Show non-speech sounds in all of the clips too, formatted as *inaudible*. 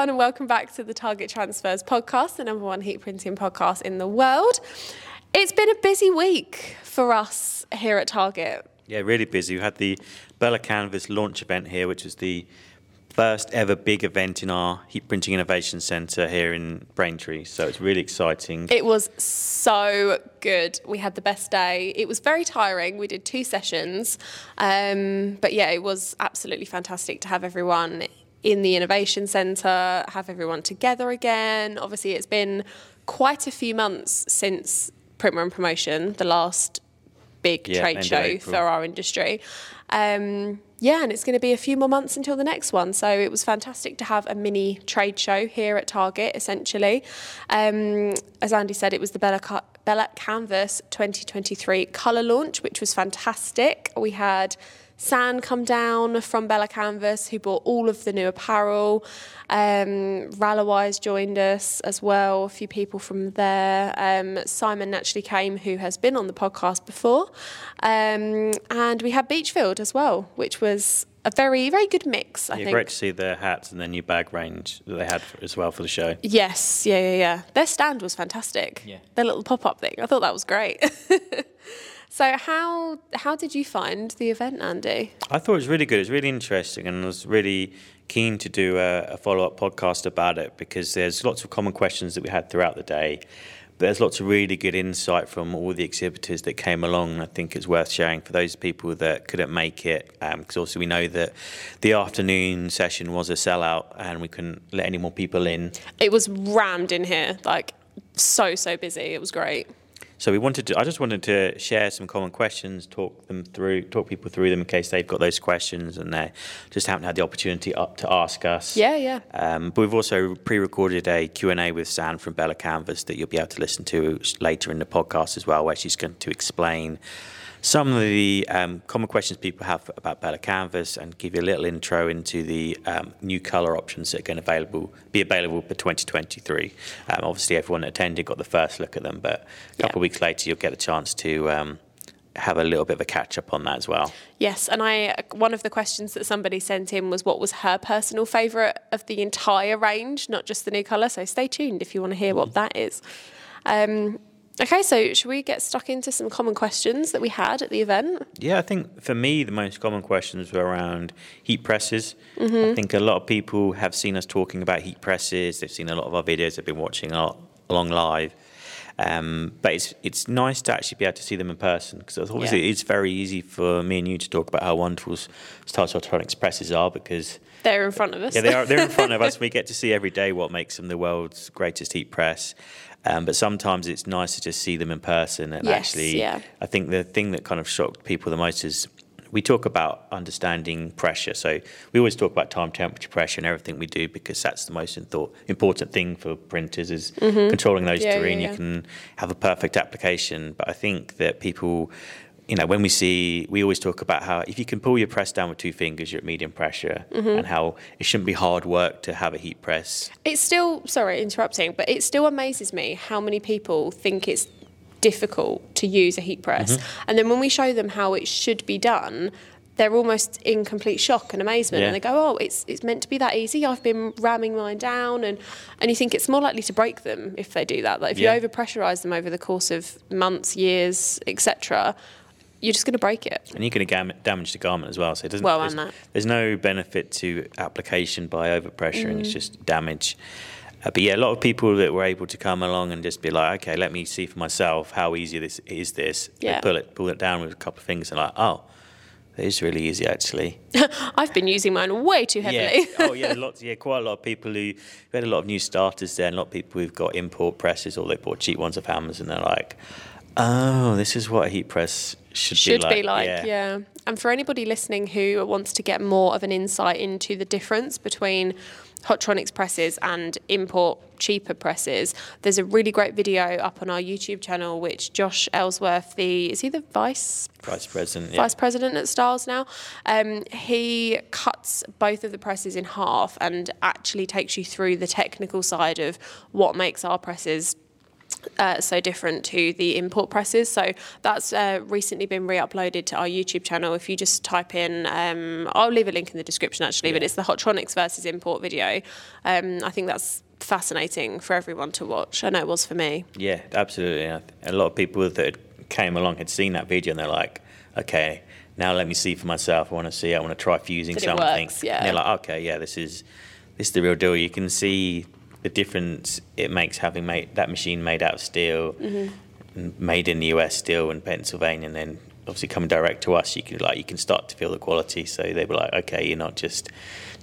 Everyone, and welcome back to the Target Transfers podcast, the number one heat printing podcast in the world. It's been a busy week for us here at Target. Yeah, really busy. We had the Bella Canvas launch event here, which was the first ever big event in our heat printing innovation centre here in Braintree. So it's really exciting. It was so good. We had the best day. It was very tiring. We did two sessions. Um, but yeah, it was absolutely fantastic to have everyone in the Innovation Centre, have everyone together again. Obviously, it's been quite a few months since Printwear and Promotion, the last big Yeah, trade show for our industry. Um, yeah, and it's going to be a few more months until the next one. So it was fantastic to have a mini trade show here at Target, essentially. Um, as Andy said, it was the Bella, Ca- Bella Canvas 2023 colour launch, which was fantastic. We had San come down from Bella Canvas, who bought all of the new apparel. Um, Ralawise joined us as well, a few people from there. Um, Simon naturally came, who has been on the podcast before. Um, and we had Beechfield as well, which was a very, very good mix, I yeah, think. great to see their hats and their new bag range that they had for, as well for the show. Yes, yeah, yeah, yeah. Their stand was fantastic. Yeah. Their little pop up thing. I thought that was great. *laughs* so how how did you find the event, Andy? I thought it was really good. It was really interesting, and I was really keen to do a, a follow up podcast about it because there's lots of common questions that we had throughout the day. But there's lots of really good insight from all the exhibitors that came along. and I think it's worth sharing for those people that couldn't make it, um, because also we know that the afternoon session was a sellout, and we couldn't let any more people in. It was rammed in here, like so so busy. It was great. So we wanted to. I just wanted to share some common questions, talk them through, talk people through them in case they've got those questions and they just haven't had the opportunity up to ask us. Yeah, yeah. Um, but we've also pre-recorded a Q&A with San from Bella Canvas that you'll be able to listen to later in the podcast as well, where she's going to explain some of the um, common questions people have about Bella Canvas and give you a little intro into the um, new colour options that are going to available, be available for 2023. Um, obviously, everyone attending got the first look at them, but a couple Yeah. of weeks later, you'll get a chance to um, have a little bit of a catch up on that as well. Yes, and I one of the questions that somebody sent in was what was her personal favourite of the entire range, not just the new colour. So stay tuned if you want to hear what that is. Um, okay, so should we get stuck into some common questions that we had at the event? Yeah, I think for me, the most common questions were around heat presses. I think a lot of people have seen us talking about heat presses. They've seen a lot of our videos. They've been watching a lot, along live. Um, but it's it's nice to actually be able to see them in person because obviously Yeah. it's very easy for me and you to talk about how wonderful Stahls' Hotronix presses are because They're in front of us. yeah, they are. They're in front of *laughs* us. We get to see every day what makes them the world's greatest heat press. Um, but sometimes it's nice to just see them in person. And Yes, actually, yeah. I think the thing that kind of shocked people the most is we talk about understanding pressure. So we always talk about time, temperature, pressure, and everything we do because that's the most important thing for printers is controlling those Mm-hmm. Yeah, three, and yeah, you can have a perfect application. But I think that people you know, when we see, we always talk about how if you can pull your press down with two fingers, you're at medium pressure, Mm-hmm. and how it shouldn't be hard work to have a heat press. It's still sorry interrupting, but it still amazes me how many people think it's difficult to use a heat press, Mm-hmm. and then when we show them how it should be done. They're almost in complete shock and amazement, Yeah. and they go, "Oh, it's it's meant to be that easy. I've been ramming mine down," and and you think it's more likely to break them if they do that. Like if Yeah. you overpressurize them over the course of months, years, etc., you're just going to break it. And you're going to gam- damage the garment as well. So it doesn't. Well, there's, and that. there's no benefit to application by overpressuring. Mm. It's just damage. Uh, but yeah, a lot of people that were able to come along and just be like, okay, let me see for myself how easy this is. This Yeah. they pull it pull it down with a couple of fingers and like, oh, it is really easy actually. *laughs* I've been using mine way too heavily. Yeah. *laughs* Oh, yeah. Lots. Yeah, quite a lot of people who we had a lot of new starters there, and a lot of people who've got import presses or they bought cheap ones off Amazon. And they're like, oh, this is what a heat press should, should be like. yeah. And for anybody listening who wants to get more of an insight into the difference between Hotronix presses and import cheaper presses, there's a really great video up on our YouTube channel which Josh Ellsworth, the is he the vice Vice president. Yeah. vice president at Stahls' now. Um, he cuts both of the presses in half and actually takes you through the technical side of what makes our presses uh, so different to the import presses. So that's uh, recently been re-uploaded to our YouTube channel. If you just type in, um, I'll leave a link in the description actually, yeah. but it's the Hotronix versus import video. Um, I think that's fascinating for everyone to watch. I know it was for me. Yeah, absolutely. A lot of people that came along had seen that video and they're like, okay, now let me see for myself. I want to see. I want to try fusing something. Works, yeah. And they're like, okay, yeah, this is this is the real deal. You can see the difference it makes having made that machine made out of steel, mm-hmm. made in the US steel in Pennsylvania, and then obviously coming direct to us, you can like you can start to feel the quality. So they were like, okay, you're not just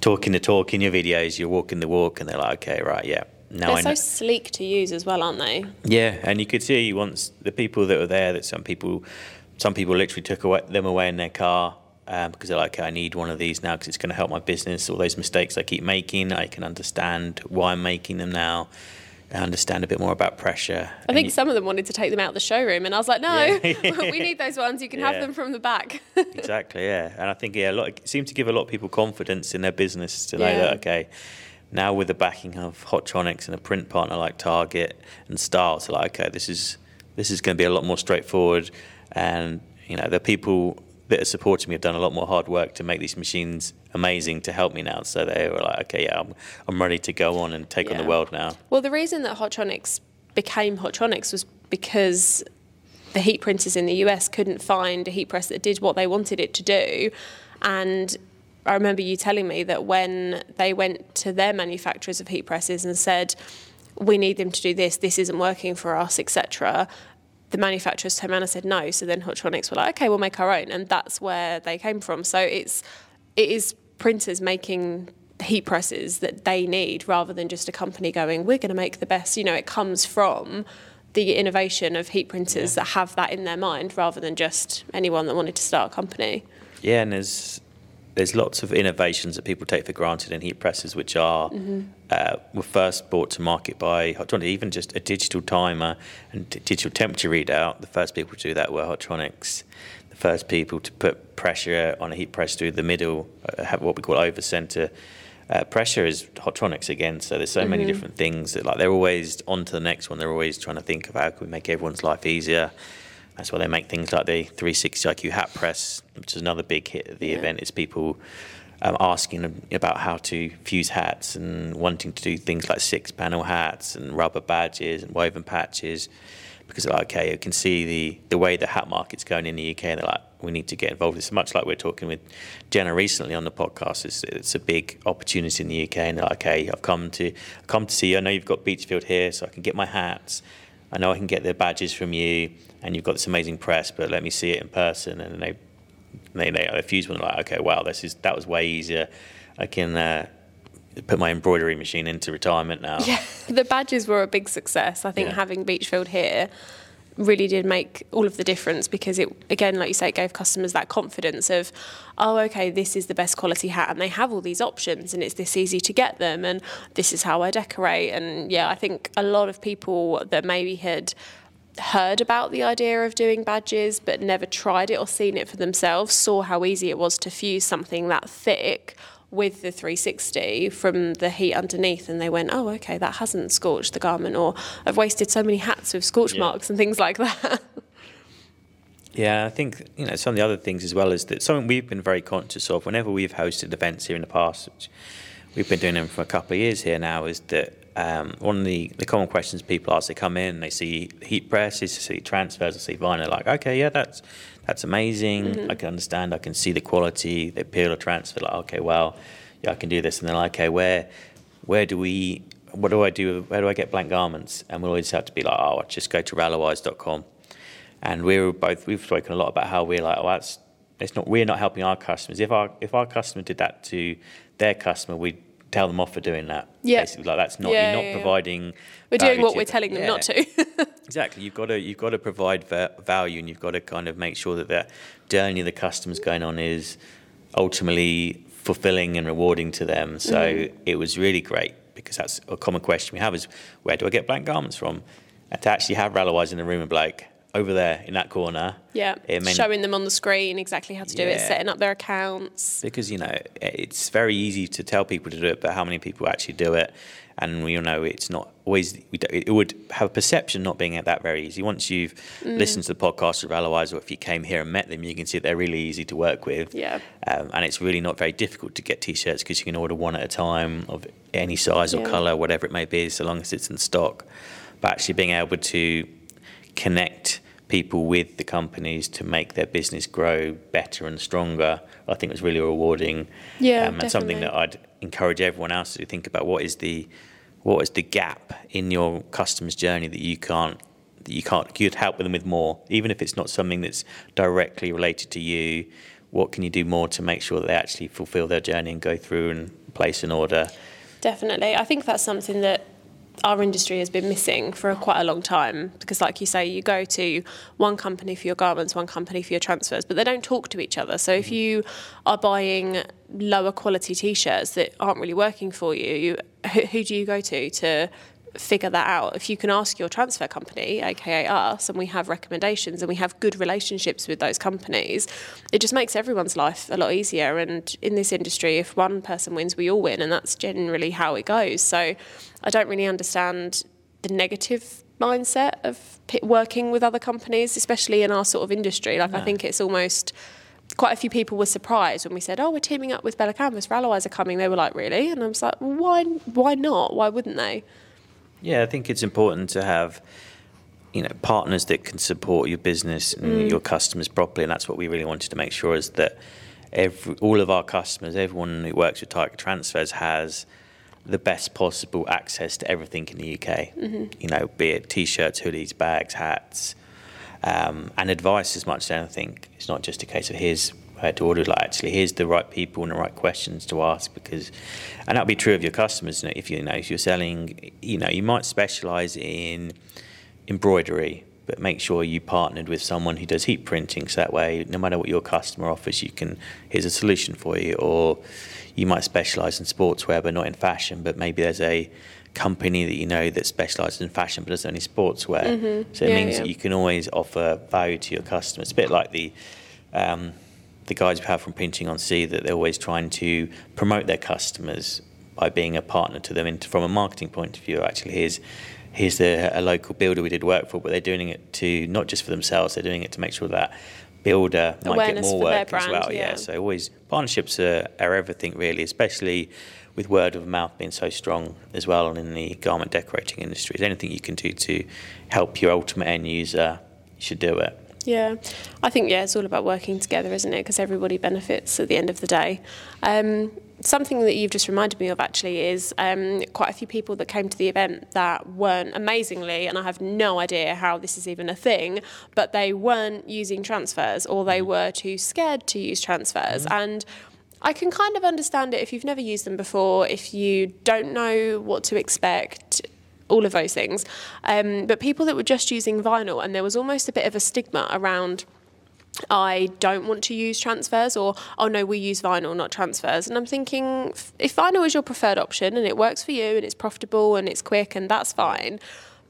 talking the talk in your videos, you're walking the walk, and they're like, okay, right, yeah. Now they're so sleek to use as well, aren't they? Yeah, and you could see once the people that were there that some people, some people literally took away, them away in their car um, because they're like, okay, I need one of these now because it's going to help my business. All those mistakes I keep making, I can understand why I'm making them now. I understand a bit more about pressure. I think you, some of them wanted to take them out of the showroom, and I was like, no, yeah. *laughs* we need those ones. You can yeah. have them from the back. *laughs* exactly, yeah. And I think yeah, a lot it seems to give a lot of people confidence in their business to know yeah. that okay, now with the backing of Hotronix and a print partner like Target and Stahl, so like okay, this is this is going to be a lot more straightforward, and you know the people that are supporting me have done a lot more hard work to make these machines amazing to help me now. So they were like, okay, yeah, I'm, I'm ready to go on and take yeah. on the world now. Well, the reason that Hotronix became Hotronix was because the heat printers in the US couldn't find a heat press that did what they wanted it to do. And I remember you telling me that when they went to their manufacturers of heat presses and said, we need them to do this, this isn't working for us, etc the manufacturers turned around and said no. So then Hotronix were like, okay, we'll make our own, and that's where they came from. So it's it is printers making heat presses that they need rather than just a company going, we're going to make the best. You know, it comes from the innovation of heat printers yeah. that have that in their mind rather than just anyone that wanted to start a company. Yeah, and there's there's lots of innovations that people take for granted in heat presses, which are mm-hmm. uh, were first brought to market by Hotronix. Even just a digital timer and t- digital temperature readout. The first people to do that were Hotronix. The first people to put pressure on a heat press through the middle, uh, have what we call over center. Uh, pressure is Hotronix again, so there's so mm-hmm. many different things that like they're always on to the next one. They're always trying to think of how can we make everyone's life easier. That's why they make things like the 360 IQ hat press, which is another big hit at the yeah. event. Is people um, asking about how to fuse hats and wanting to do things like six panel hats and rubber badges and woven patches because they're like, okay, you can see the, the way the hat market's going in the UK and they're like, we need to get involved. It's much like we're talking with Jenna recently on the podcast. It's, it's a big opportunity in the UK and they're like, okay, I've come to come to see you. I know you've got Beechfield here, so I can get my hats. I know I can get the badges from you and you've got this amazing press, but let me see it in person. And they they they fuse one like, okay, wow, this is that was way easier. I can uh, put my embroidery machine into retirement now. Yeah, *laughs* the badges were a big success. I think yeah. having Beechfield here really did make all of the difference because it again like you say it gave customers that confidence of oh okay this is the best quality hat and they have all these options and it's this easy to get them and this is how I decorate. And yeah I think a lot of people that maybe had heard about the idea of doing badges but never tried it or seen it for themselves saw how easy it was to fuse something that thick with the 360 from the heat underneath and they went oh okay that hasn't scorched the garment or I've wasted so many hats with scorch yeah. marks and things like that *laughs* yeah I think you know some of the other things as well is that something we've been very conscious of whenever we've hosted events here in the past which we've been doing them for a couple of years here now is that um, one of the, the common questions people ask, they come in, they see heat presses, they see transfers, they see vinyl, like, okay, yeah, that's that's amazing. Mm-hmm. I can understand, I can see the quality, they peel a transfer, like, okay, well, yeah, I can do this. And they're like, okay, where where do we, what do I do, where do I get blank garments? And we always have to be like, oh, just go to ralawise.com. And we are both, we've spoken a lot about how we're like, oh, that's, it's not, we're not helping our customers. If our, if our customer did that to their customer, we'd tell them off for doing that. Yeah. Basically, like that's not yeah, you're not yeah, providing. We're doing what we're telling them not to. *laughs* exactly. You've got to you've got to provide value, and you've got to kind of make sure that the journey the customer's going on is ultimately fulfilling and rewarding to them. So mm-hmm. it was really great because that's a common question we have: is where do I get blank garments from? And to actually have Ralawise in the room and be like, over there in that corner. Yeah, may- showing them on the screen exactly how to do it, setting up their accounts. because you know it's very easy to tell people to do it, but how many people actually do it? And we all know it's not always. We don't, it would have a perception not being that very easy. Once you've Mm. listened to the podcast of Otherwise, or if you came here and met them, you can see they're really easy to work with. Yeah. Um, and it's really not very difficult to get t-shirts because you can order one at a time of any size or Yeah. color, whatever it may be, so long as it's in stock. But actually being able to connect people with the companies to make their business grow better and stronger, I think was really rewarding. Yeah, um, and something that. I'd encourage everyone else to think about. What is the what is the gap in your customer's journey that you can't that you can't you'd help them with more, even if it's not something that's directly related to you. What can you do more to make sure that they actually fulfil their journey and go through and place an order? Definitely. I think that's something that our industry has been missing for quite a long time because like you say you go to one company for your garments one company for your transfers but they don't talk to each other. So if mm-hmm. you are buying lower quality t-shirts that aren't really working for you, you who, *laughs* who do you go to to figure that out if you can ask your transfer company aka us and we have recommendations and we have good relationships with those companies it just makes everyone's life a lot easier and in this industry if one person wins we all win and that's generally how it goes so i don't really understand the negative mindset of working with other companies especially in our sort of industry like i think it's almost quite a few people were surprised when we said, "Oh, we're teaming up with Bella Canvas. Ralawise are coming." They were like, "Really?" And I was like, "Why? Why not? Why wouldn't they?" Yeah, I think it's important to have you know partners that can support your business and Mm. your customers properly, and that's what we really wanted to make sure is that every all of our customers, everyone who works with Target Transfers, has the best possible access to everything in the UK. Mm-hmm. You know, be it t-shirts, hoodies, bags, hats, um, and advice as much as anything. It's not just a case of here's where to order. Like actually, here's the right people and the right questions to ask because, and that'll be true of your customers. You know, if you know if you're selling, you know, you might specialize in embroidery, but make sure you partnered with someone who does heat printing. So that way, no matter what your customer offers, you can here's a solution for you. Or you might specialize in sportswear, but not in fashion. But maybe there's a company that you know that specializes in fashion but doesn't only sportswear. So it Mm-hmm. Yeah, means yeah. that you can always offer value to your customers. It's a bit like the um, the guys we have from Printing on Sea that they're always trying to promote their customers by being a partner to them and from a marketing point of view. Actually, here's here's the, a local builder we did work for, but they're doing it to not just for themselves. They're doing it to make sure that builder might Awareness get more work as well. yeah. So always partnerships are, are everything really, especially with word of mouth being so strong as well and in the garment decorating industry. Is anything you can do to help your ultimate end user, you should do it. Yeah, I think yeah, it's all about working together, isn't it? Because everybody benefits at the end of the day. Um, something that you've just reminded me of actually is um, quite a few people that came to the event that weren't amazingly, and I have no idea how this is even a thing, but they weren't using transfers or they were too scared to use transfers and. I can kind of understand it if you've never used them before, if you don't know what to expect, all of those things. Um, but people that were just using vinyl, and there was almost a bit of a stigma around. I don't want to use transfers, or oh no, we use vinyl, not transfers. And I'm thinking, if vinyl is your preferred option and it works for you and it's profitable and it's quick and that's fine,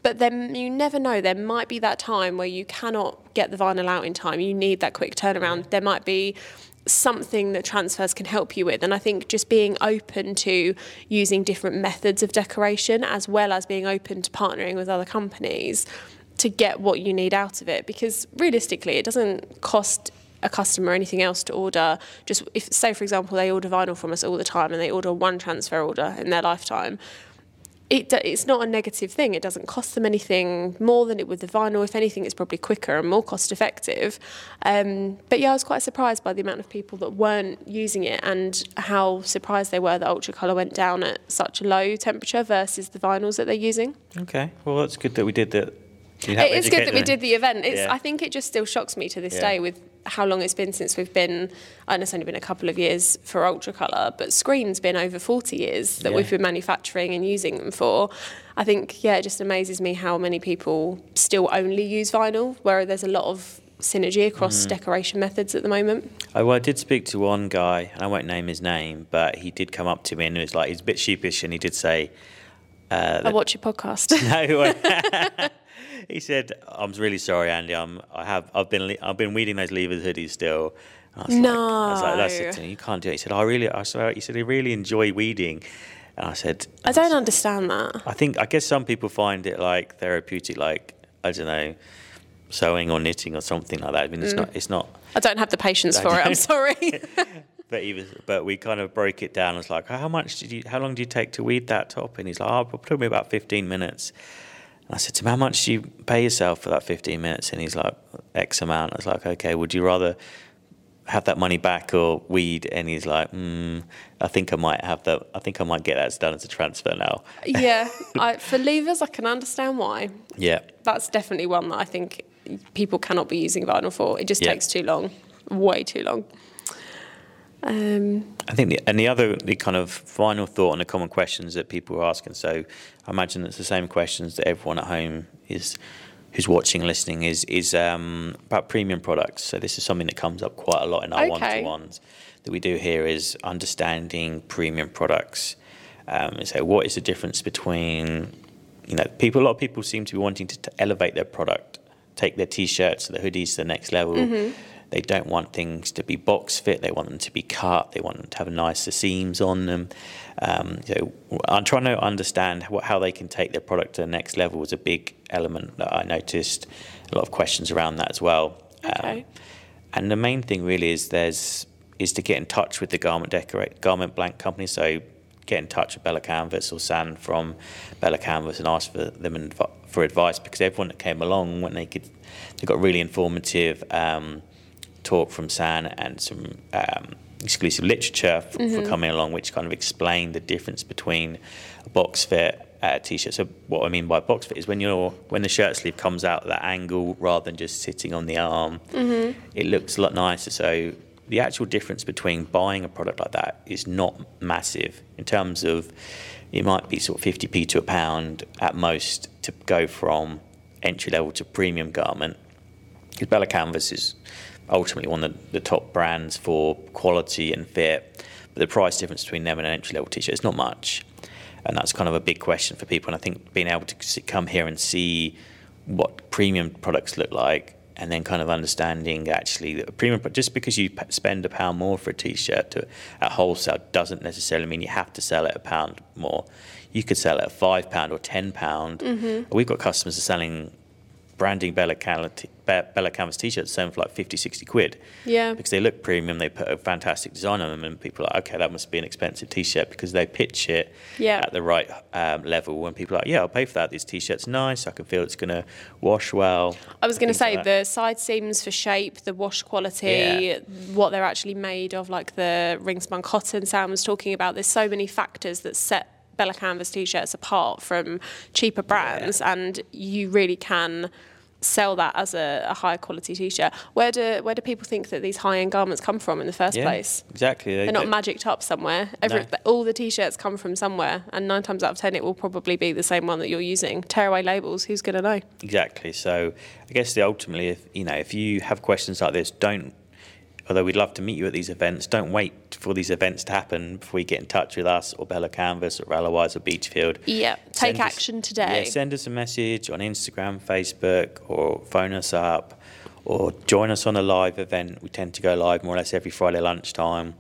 but then you never know. There might be that time where you cannot get the vinyl out in time. You need that quick turnaround. There might be something that transfers can help you with. And I think just being open to using different methods of decoration as well as being open to partnering with other companies to get what you need out of it. Because realistically, it doesn't cost a customer anything else to order. Just if, say, for example, they order vinyl from us all the time and they order one transfer order in their lifetime it, it's not a negative thing. It doesn't cost them anything more than it would the vinyl. If anything, it's probably quicker and more cost effective. Um, but yeah, I was quite surprised by the amount of people that weren't using it and how surprised they were that Ultra Colour went down at such a low temperature versus the vinyls that they're using. Okay, well that's good that we did that. It is good that we did the event. It's, Yeah. I think it just still shocks me to this Yeah. day with how long it's been since we've been. I know it's only been a couple of years for Ultra Colour, but Screen's been over 40 years that Yeah. we've been manufacturing and using them for. I think, yeah, it just amazes me how many people still only use vinyl, where there's a lot of synergy across Mm. decoration methods at the moment. I, well, I did speak to one guy, and I won't name his name, but he did come up to me and he was like, he's a bit sheepish, and he did say, uh, I watch your podcast. *laughs* no, *laughs* he said, "I'm really sorry, Andy. I'm I have I've been le- I've been weeding those leavers hoodies still." And I was like, I was like, that's No. it. You can't do it. He said, "I really." I said, "He said I really enjoy weeding," and I said, I don't understand that. I think I guess some people find it like therapeutic, like I don't know, sewing or knitting or something like that. I mean, it's mm. not. It's not. I don't have the patience for it. I'm sorry. *laughs* *laughs* But he was. But we kind of broke it down. It's like, how much did you? How long did you take to weed that top? And he's like, oh, it took me about fifteen minutes. I said to him, how much do you pay yourself for that fifteen minutes? And he's like, X amount. I was like, okay. Would you rather? Have that money back or weed, and he's like, mm, "I think I might have that. I think I might get that done as a transfer now." yeah, I, for leavers, I can understand why. Yeah, That's definitely one that I think people cannot be using vinyl for. It just Yeah. takes too long, way too long. Um, I think, the, and the other, the kind of final thought on the common questions that people are asking. So, I imagine it's the same questions that everyone at home is, who's watching, and listening, is is um, about premium products. So, this is something that comes up quite a lot in our Okay. one-to-ones that we do here. Is understanding premium products. Um, so, what is the difference between, you know, people? A lot of people seem to be wanting to, to elevate their product, take their t-shirts, their hoodies to the next level. They don't want things to be box fit. They want them to be cut. They want them to have nicer seams on them. Um, so I'm trying to understand what, how they can take their product to the next level was a big element that I noticed. A lot of questions around that as well. Okay. Um, and the main thing really is there's is to get in touch with the garment decorate garment blank company. So get in touch with Bella Canvas or San from Bella Canvas and ask for them for advice because everyone that came along when they could they got really informative um, talk from San and some um, exclusive literature f- for coming along, which kind of explained the difference between a box fit. Uh, t-shirt. So what I mean by box fit is when you're when the shirt sleeve comes out at that angle rather than just sitting on the arm, it looks a lot nicer. So the actual difference between buying a product like that is not massive in terms of it might be sort of 50p to a pound at most to go from entry level to premium garment because Bella Canvas is ultimately one of the, the top brands for quality and fit, but the price difference between them and an entry level t-shirt is not much, and that's kind of a big question for people. And I think being able to come here and see what premium products look like, and then kind of understanding actually that a premium just because you spend a pound more for a t-shirt to, at wholesale doesn't necessarily mean you have to sell it a pound more. You could sell it at five pound or ten pound. Mm-hmm. We've got customers are selling branding Bella, Cal- Bella Canvas t-shirts selling for like 50, 60 quid. Yeah. Because they look premium, they put a fantastic design on them, and people are like, okay, that must be an expensive t-shirt because they pitch it Yeah. at the right um, level. When people are like, yeah, I'll pay for that. This t-shirt's nice. I can feel it's going to wash well. I was going to say like the side seams for shape, the wash quality, Yeah. what they're actually made of, like the ring spun cotton San was talking about. There's so many factors that set Bella Canvas t-shirts apart from cheaper brands, and you really can sell that as a, a high quality t-shirt. Where do where do people think that these high end garments come from in the first Yeah, place? exactly. They They're not magicked up somewhere. Every, No. All the t-shirts come from somewhere, and nine times out of ten, it will probably be the same one that you're using. Tearaway labels. Who's going to know? Exactly. So I guess the ultimately, if you know, if you have questions like this, don't. Although we'd love to meet you at these events, don't wait for these events to happen before you get in touch with us or Bella Canvas or Ralawise or Beechfield. Yeah, take Send us- action today. Yeah, send us a message on Instagram, Facebook, or phone us up, or join us on a live event. We tend to go live more or less every Friday lunchtime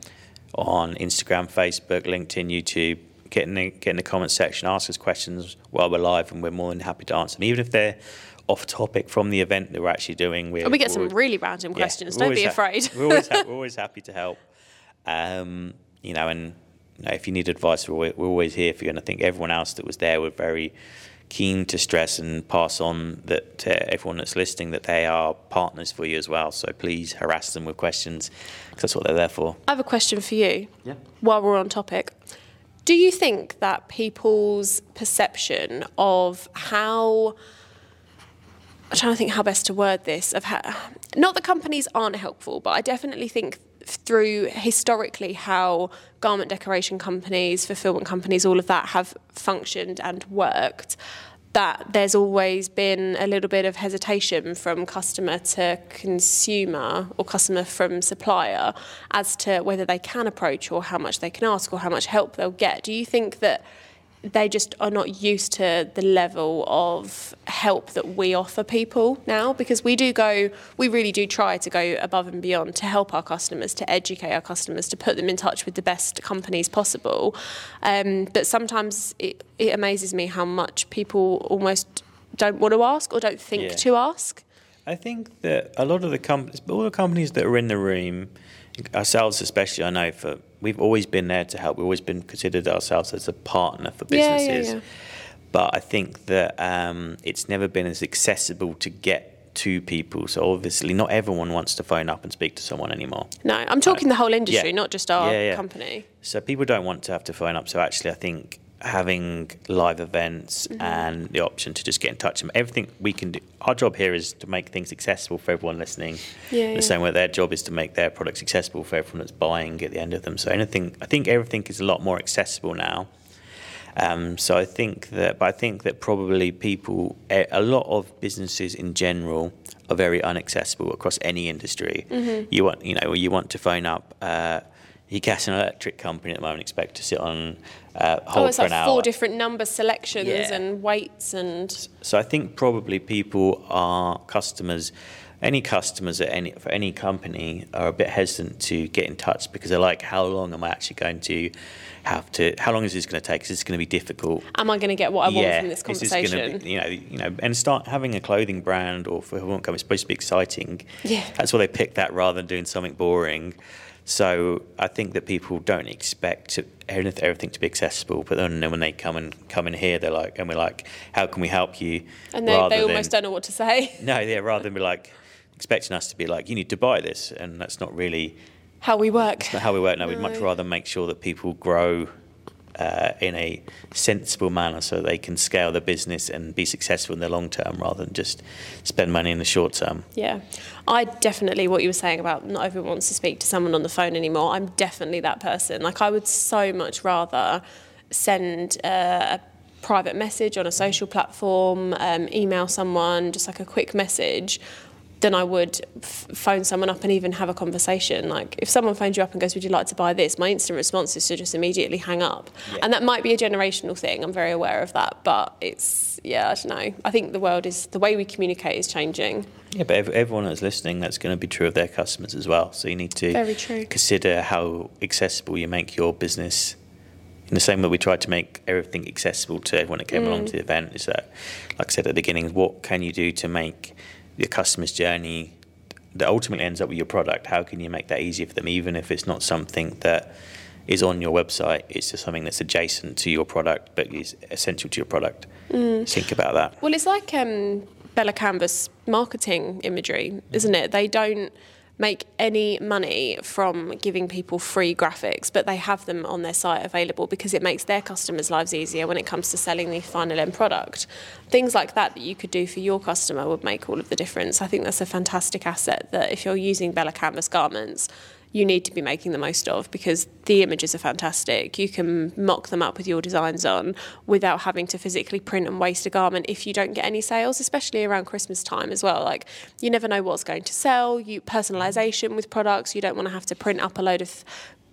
on Instagram, Facebook, LinkedIn, YouTube. Get in the, get in the comment section, ask us questions while we're live, and we're more than happy to answer them. Even if they're off topic from the event that we're actually doing, we're, And we get some we're- really random yeah, questions. we're Don't be ha- afraid. we're always ha- *laughs* we're always happy to help. Um, you know, and you know, if you need advice, we're, we're always here for you. And I think everyone else that was there were very keen to stress and pass on that to everyone that's listening that they are partners for you as well. So please harass them with questions because that's what they're there for. I have a question for you. Yeah. While we're on topic, do you think that people's perception of how I'm trying to think how best to word this of how not that companies aren't helpful, but I definitely think through historically how garment decoration companies, fulfillment companies, all of that have functioned and worked, that there's always been a little bit of hesitation from customer to consumer or customer from supplier as to whether they can approach or how much they can ask or how much help they'll get. Do you think that they just are not used to the level of help that we offer people now because we do go we really do try to go above and beyond to help our customers to educate our customers to put them in touch with the best companies possible um, but sometimes it, it amazes me how much people almost don't want to ask or don't think Yeah. to ask I think that a lot of the companies, all the companies that are in the room, ourselves especially, I know for we've always been there to help. We've always been considered ourselves as a partner for Yeah, yeah, businesses. yeah. But I think that um, it's never been as accessible to get to people. So obviously, not everyone wants to phone up and speak to someone anymore. no i'm talking the whole industry Yeah. not just our Yeah, yeah. company So people don't want to have to phone up. So actually, I think having live events Mm-hmm. and the option to just get in touch and everything we can do. Our job here is to make things accessible for everyone listening. Yeah, the yeah. same way their job is to make their products accessible for everyone that's buying at the end of them. So anything, I think everything is a lot more accessible now. Um, so I think that, but I think that probably people, a a lot of businesses in general are very inaccessible across any industry. Mm-hmm. You want, you know, you want to phone up uh, your gas and electric company at the moment, expect to sit on uh, hold oh it's for like an four hour. different number selections Yeah. and weights and So I think probably people are customers. Any customers at any for any company are a bit hesitant to get in touch because they're like, how long am I actually going to have to? How long is this going to take? Is this going to be difficult? am i going to get what i want from this is gonna be- you know, you know, and start having a clothing brand or for who won't come, it's supposed to be exciting. Yeah. That's why they pick that rather than doing something boring. So I think that people don't expect to, everything to be accessible, but then when they come and come in here, they're like, and we're like, how can we help you? and they, they almost than- don't know what to say *laughs* No, yeah, rather than be like expecting us to be like, you need to buy this, and that's not really how we work how we work. No, we'd *laughs* much rather make sure that people grow uh, in a sensible manner so they can scale the business and be successful in the long term rather than just spend money in the short term. Yeah, I definitely what you were saying about not everyone wants to speak to someone on the phone anymore. I'm definitely that person. Like I would so much rather send uh, a private message on a social platform, um, email someone, just like a quick message. Than I would f- phone someone up and even have a conversation. Like if someone phones you up and goes, "Would you like to buy this?" My instant response is to just immediately hang up, Yeah. and that might be a generational thing. I'm very aware of that, but it's yeah, I don't know. I think the world is the way we communicate is changing. Yeah, but ev- everyone that's listening, that's going to be true of their customers as well. So you need to Very true. consider how accessible you make your business. In the same way we tried to make everything accessible to everyone that came along Mm. to the event, is that, like I said at the beginning, what can you do to make your customer's journey that ultimately ends up with your product? How can you make that easier for them, even if it's not something that is on your website? It's just something that's adjacent to your product, but is essential to your product. Mm. Think about that. Well, it's like um, Bella Canvas marketing imagery, isn't it? They don't make any money from giving people free graphics, but they have them on their site available because it makes their customers' lives easier when it comes to selling the final end product. Things like that that you could do for your customer would make all of the difference. I think that's a fantastic asset that if you're using Bella Canvas garments, you need to be making the most of because the images are fantastic. You can mock them up with your designs on without having to physically print and waste a garment if you don't get any sales, especially around Christmas time as well. Like you never know what's going to sell. You personalization with products. You don't want to have to print up a load of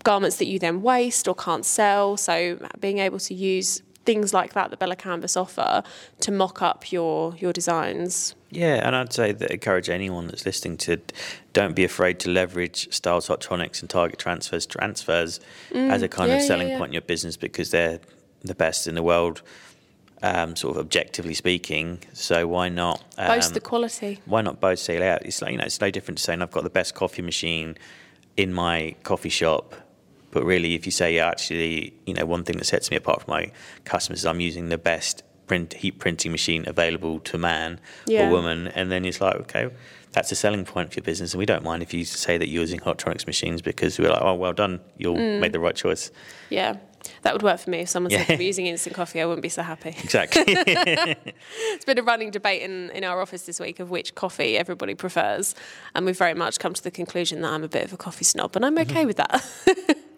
garments that you then waste or can't sell. So being able to use things like that that Bella Canvas offer to mock up your your designs. Yeah, and I'd say that encourage anyone that's listening to don't be afraid to leverage Stahls' Hotronix and Target Transfers transfers as a kind Mm, yeah, of selling yeah. point in your business because they're the best in the world, um, sort of objectively speaking. So why not um, Boast the quality. why not both say out? It's like you know, it's no different to saying I've got the best coffee machine in my coffee shop. But really, if you say yeah, actually, you know, one thing that sets me apart from my customers is I'm using the best print heat printing machine available to man Yeah. or woman, and then it's like okay, that's a selling point for your business, and we don't mind if you say that you're using Hotronix machines because we're like, oh, well done, you'll Mm. made the right choice. Yeah. That would work for me. If someone said Yeah. they were using instant coffee, I wouldn't be so happy. Exactly. *laughs* It's been a running debate in, in our office this week of which coffee everybody prefers. And we've very much come to the conclusion that I'm a bit of a coffee snob, and I'm okay with that. *laughs*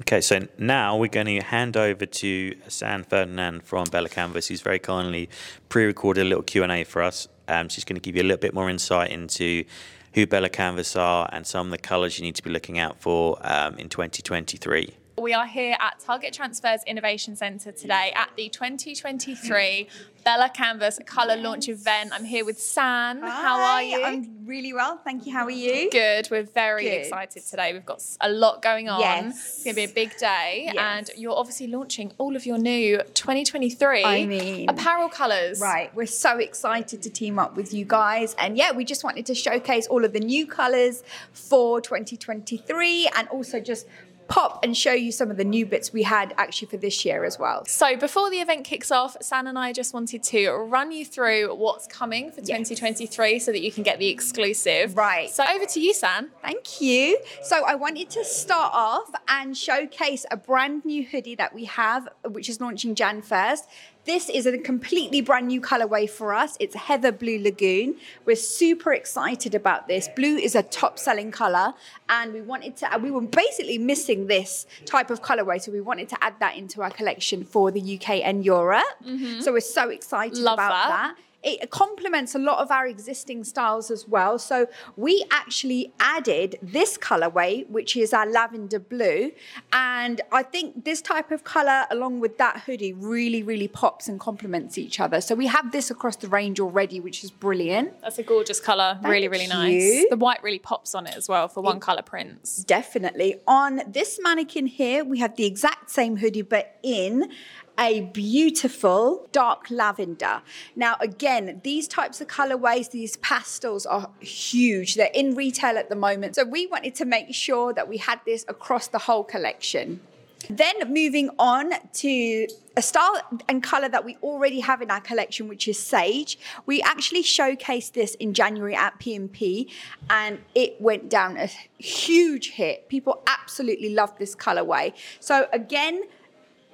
Okay, so now we're going to hand over to San Ferdinand from Bella Canvas, who's very kindly pre-recorded a little Q and A for us. Um, she's going to give you a little bit more insight into who Bella Canvas are and some of the colours you need to be looking out for um, in 2023. We are here at Target Transfers Innovation Centre today at the 2023 Bella Canvas Colour Launch event. I'm here with San. Hi, How are you? I'm really well, thank you. How are you? Good. We're very Good. excited today. We've got a lot going on. Yes. It's going to be a big day. Yes. And you're obviously launching all of your new 2023 I mean- apparel colours. Right, we're so excited to team up with you guys. And yeah, we just wanted to showcase all of the new colours for 2023 and also just pop and show you some of the new bits we had actually for this year as well. So before the event kicks off, San and I just wanted to run you through what's coming for 2023 so that you can get the exclusive. Right. So over to you, San. Thank you. So I wanted to start off and showcase a brand new hoodie that we have, which is launching Jan 1st. This is a completely brand new colorway for us. It's Heather Blue Lagoon. We're super excited about this. Blue is a top selling color, and we wanted to, we were basically missing this type of colorway, so we wanted to add that into our collection for the UK and Europe. Mm-hmm. So we're so excited Love about that. that it complements a lot of our existing styles as well. So we actually added this colorway, which is our lavender blue. And I think this type of color, along with that hoodie, really, really pops and complements each other. So we have this across the range already, which is brilliant. That's a gorgeous colour. really, really Thank nice. you. The white really pops on it as well for one colour prints. Definitely. On this mannequin here, we have the exact same hoodie, but in a beautiful dark lavender. Now, again, these types of colorways, these pastels are huge. They're in retail at the moment. So we wanted to make sure that we had this across the whole collection. Then moving on to a style and color that we already have in our collection, which is sage. We actually showcased this in January at PMP and it went down a huge hit. People absolutely loved this colorway. So again,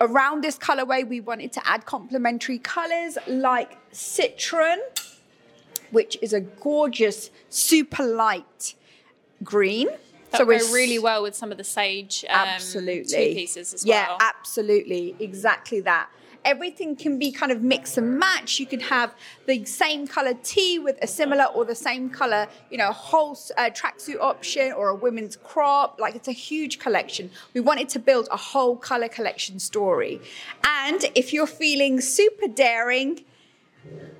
around this colorway, we wanted to add complementary colors like citron, which is a gorgeous, super light green. That we're go really well with some of the sage um, absolutely two pieces as yeah well. Yeah, absolutely exactly that everything can be kind of mix and match you could have the same color tee with a similar or the same color you know whole uh, tracksuit option or a women's crop like it's a huge collection we wanted to build a whole color collection story and if you're feeling super daring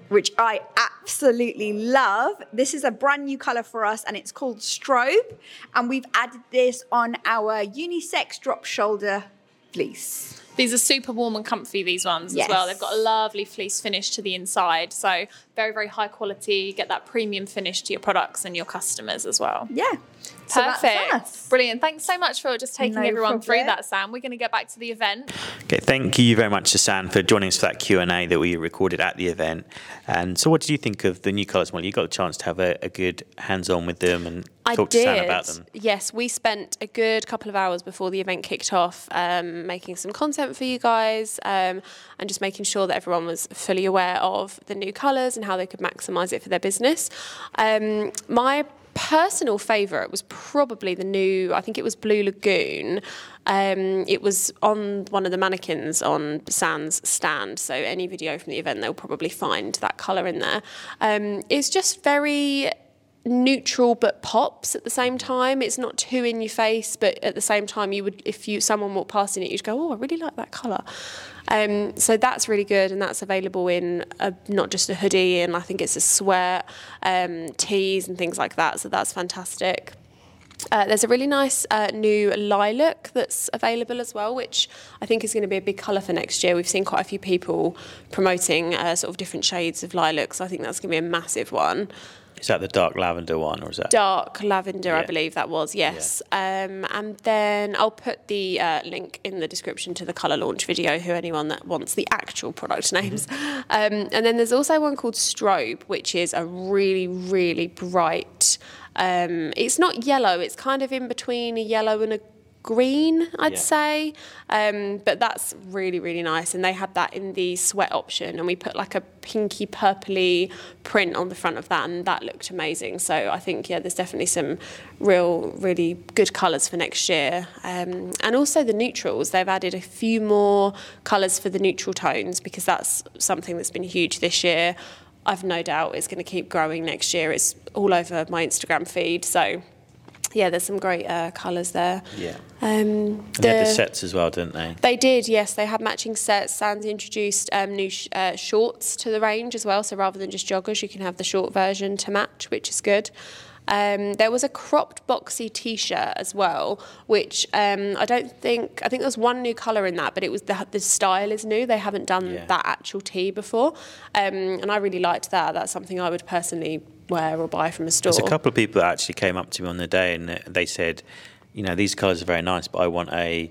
which I absolutely love. This is a brand new color for us and it's called Strobe. And we've added this on our unisex drop shoulder fleece. These are super warm and comfy, these ones Yes. as well. They've got a lovely fleece finish to the inside. So, very, very high quality. Get that premium finish to your products and your customers as well. Yeah. So that's Perfect. us. Brilliant. Thanks so much for just taking No everyone through that, San. We're going to get back to the event. Okay, thank you very much, San for joining us for that Q and A that we recorded at the event. And so, what did you think of the new colours? Well, you got a chance to have a, a good hands-on with them and I talk did. to San about them. Yes, we spent a good couple of hours before the event kicked off, um, making some content for you guys, um, and just making sure that everyone was fully aware of the new colours and how they could maximise it for their business. Um, my personal favourite was probably the new. I think it was Blue Lagoon. Um, it was on one of the mannequins on Sans stand. So any video from the event, they'll probably find that colour in there. Um, it's just very neutral but pops at the same time. It's not too in your face, but at the same time, you would if you someone walked past in it, you'd go, "Oh, I really like that color." Um, so that's really good, and that's available in a, not just a hoodie, and I think it's a sweat, um, tees, and things like that. So that's fantastic. Uh, there's a really nice uh, new lilac that's available as well, which I think is going to be a big colour for next year. We've seen quite a few people promoting uh, sort of different shades of lilac, so I think that's going to be a massive one Is that the dark lavender one, or is that? dark lavender, I believe that was, yes. Um, and then I'll put the uh, link in the description to the colour launch video, who anyone that wants the actual product names. Um, and then there's also one called Strobe, which is a really, really bright. Um, it's not yellow, it's kind of in between a yellow and a green, I'd Yeah. say. Um, but that's really, really nice. And they had that in the sweat option, and we put like a pinky purpley print on the front of that, and that looked amazing. So I think, yeah, there's definitely some real, really good colours for next year. Um, and also the neutrals, they've added a few more colours for the neutral tones because that's something that's been huge this year. I've no doubt it's going to keep growing next year. It's all over my Instagram feed. So yeah, there's some great uh, colours there. Yeah. Um, And they had the sets as well, didn't they? They did, yes. They had matching sets. Sands introduced um, new sh- uh, shorts to the range as well. So rather than just joggers, you can have the short version to match, which is good. Um, there was a cropped boxy T-shirt as well, which um, I don't think I think there was one new colour in that, but it was the, the style is new. They haven't done Yeah. that actual tee before, um, and I really liked that. That's something I would personally wear or buy from a store. There's a couple of people that actually came up to me on the day and they said, you know, these colours are very nice, but I want a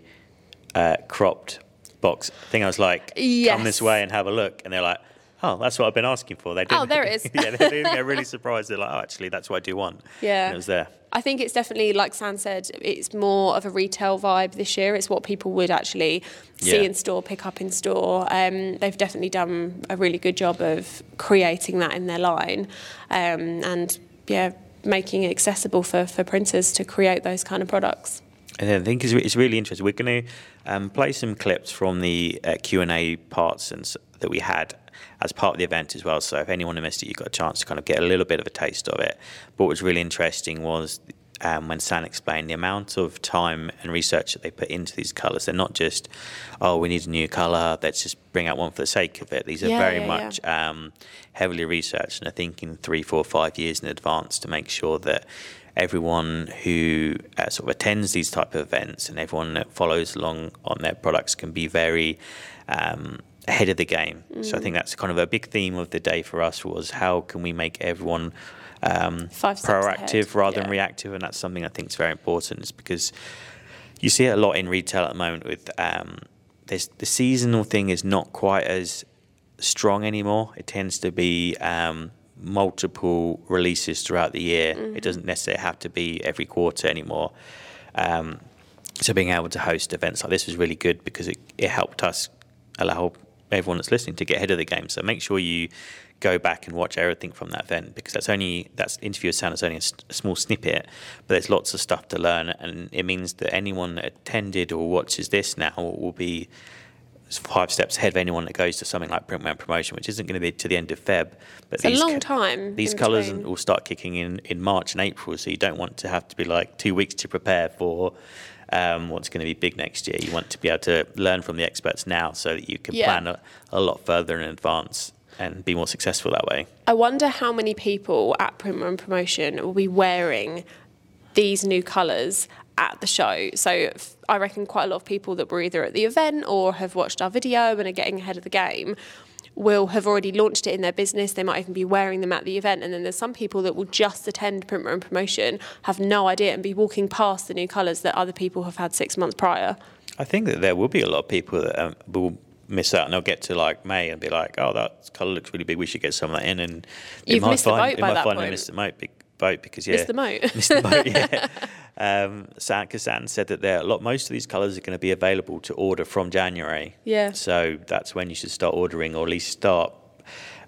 uh, cropped box. I think I was like, come this way and have a look. And they're like, oh, that's what I've been asking for. They did Oh, there *laughs* it is. yeah, they, they get really surprised. They're like, oh, actually, that's what I do want. Yeah. And it was there. I think it's definitely, like San said, it's more of a retail vibe this year. It's what people would actually see Yeah. in store, pick up in store. Um, they've definitely done a really good job of creating that in their line um, and, yeah, making it accessible for, for printers to create those kind of products. And I think it's, it's really interesting. We're going to um, play some clips from the uh, Q and A parts and that we had as part of the event as well. So if anyone who missed it, you got a chance to kind of get a little bit of a taste of it. But what was really interesting was um, when San explained the amount of time and research that they put into these colours. They're not just, oh, we need a new colour. Let's just bring out one for the sake of it. These are Yeah, very yeah, much um, heavily researched and are thinking three, four, five years in advance to make sure that everyone who uh, sort of attends these type of events and everyone that follows along on their products can be very um, ahead of the game. So I think that's kind of a big theme of the day for us was how can we make everyone um, Five proactive rather than reactive, and that's something I think is very important. Is because you see it a lot in retail at the moment with um, the seasonal thing is not quite as strong anymore. It tends to be um, multiple releases throughout the year. Mm-hmm. It doesn't necessarily have to be every quarter anymore. Um, so being able to host events like this was really good because it, it helped us allow everyone that's listening to get ahead of the game. So make sure you go back and watch everything from that event because that's only that's interview with San is only a, small snippet, but there's lots of stuff to learn, and it means that anyone that attended or watches this now will be five steps ahead of anyone that goes to something like Print and Promotion, which isn't going to be to the end of Feb. But It's a long time These colours between. will start kicking in in March and April, so you don't want to have to be like two weeks to prepare for. Um, what's going to be big next year? You want to be able to learn from the experts now, so that you can Yeah. plan a, a lot further in advance and be more successful that way. I wonder how many people at Print and Promotion will be wearing these new colours at the show. So I reckon quite a lot of people that were either at the event or have watched our video and are getting ahead of the game will have already launched it in their business. They might even be wearing them at the event. And then there's some people that will just attend Print and Promotion, have no idea, and be walking past the new colours that other people have had six months prior. I think that there will be a lot of people that um, will miss out and they'll get to like May and be like, oh, that colour looks really big. We should get some of that in. And You've might missed the find, boat by might that point. missed the boat, be- boat because yeah, Missed the moat. *laughs* missed the boat. Yeah. *laughs* Um, San, because said that there a lot. Most of these colours are going to be available to order from January. Yeah. So that's when you should start ordering, or at least start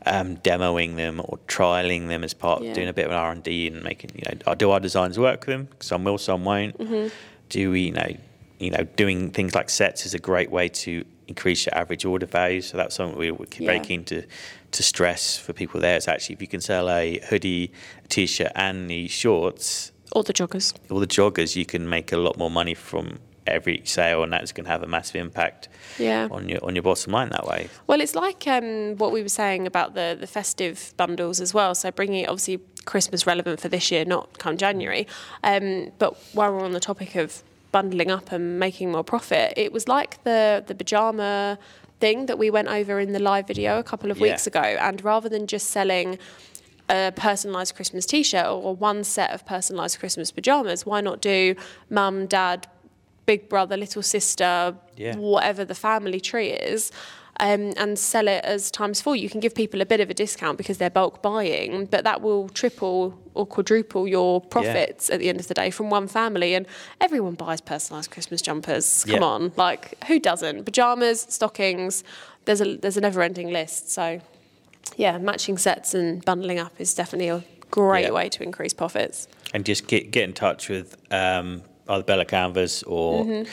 um, demoing them or trialing them as part Yeah. of doing a bit of R and D and making you know do our designs work with them? Some will, some won't. Mm-hmm. Do we you know you know doing things like sets is a great way to increase your average order value. So that's something we, we're very Yeah. keen to to stress for people there. It's actually if you can sell a hoodie, a t-shirt, and the shorts Or the joggers. or the joggers, you can make a lot more money from every sale, and that's going to have a massive impact Yeah. on your on your bottom line that way. Well, it's like um, what we were saying about the, the festive bundles as well. So bringing it obviously Christmas relevant for this year, not come January. Um, but while we're on the topic of bundling up and making more profit, it was like the the pajama thing that we went over in the live video a couple of Yeah. weeks ago. And rather than just selling a personalised Christmas T-shirt or one set of personalised Christmas pajamas, why not do mum, dad, big brother, little sister, Yeah. whatever the family tree is, um, and sell it as times four. You can give people a bit of a discount because they're bulk buying, but that will triple or quadruple your profits at the end of the day from one family. And everyone buys personalised Christmas jumpers. Come Yeah. on, like who doesn't? Pajamas, stockings. There's a there's a never-ending list. So, yeah, matching sets and bundling up is definitely a great Yeah. way to increase profits. and just get get in touch with um, either Bella Canvas or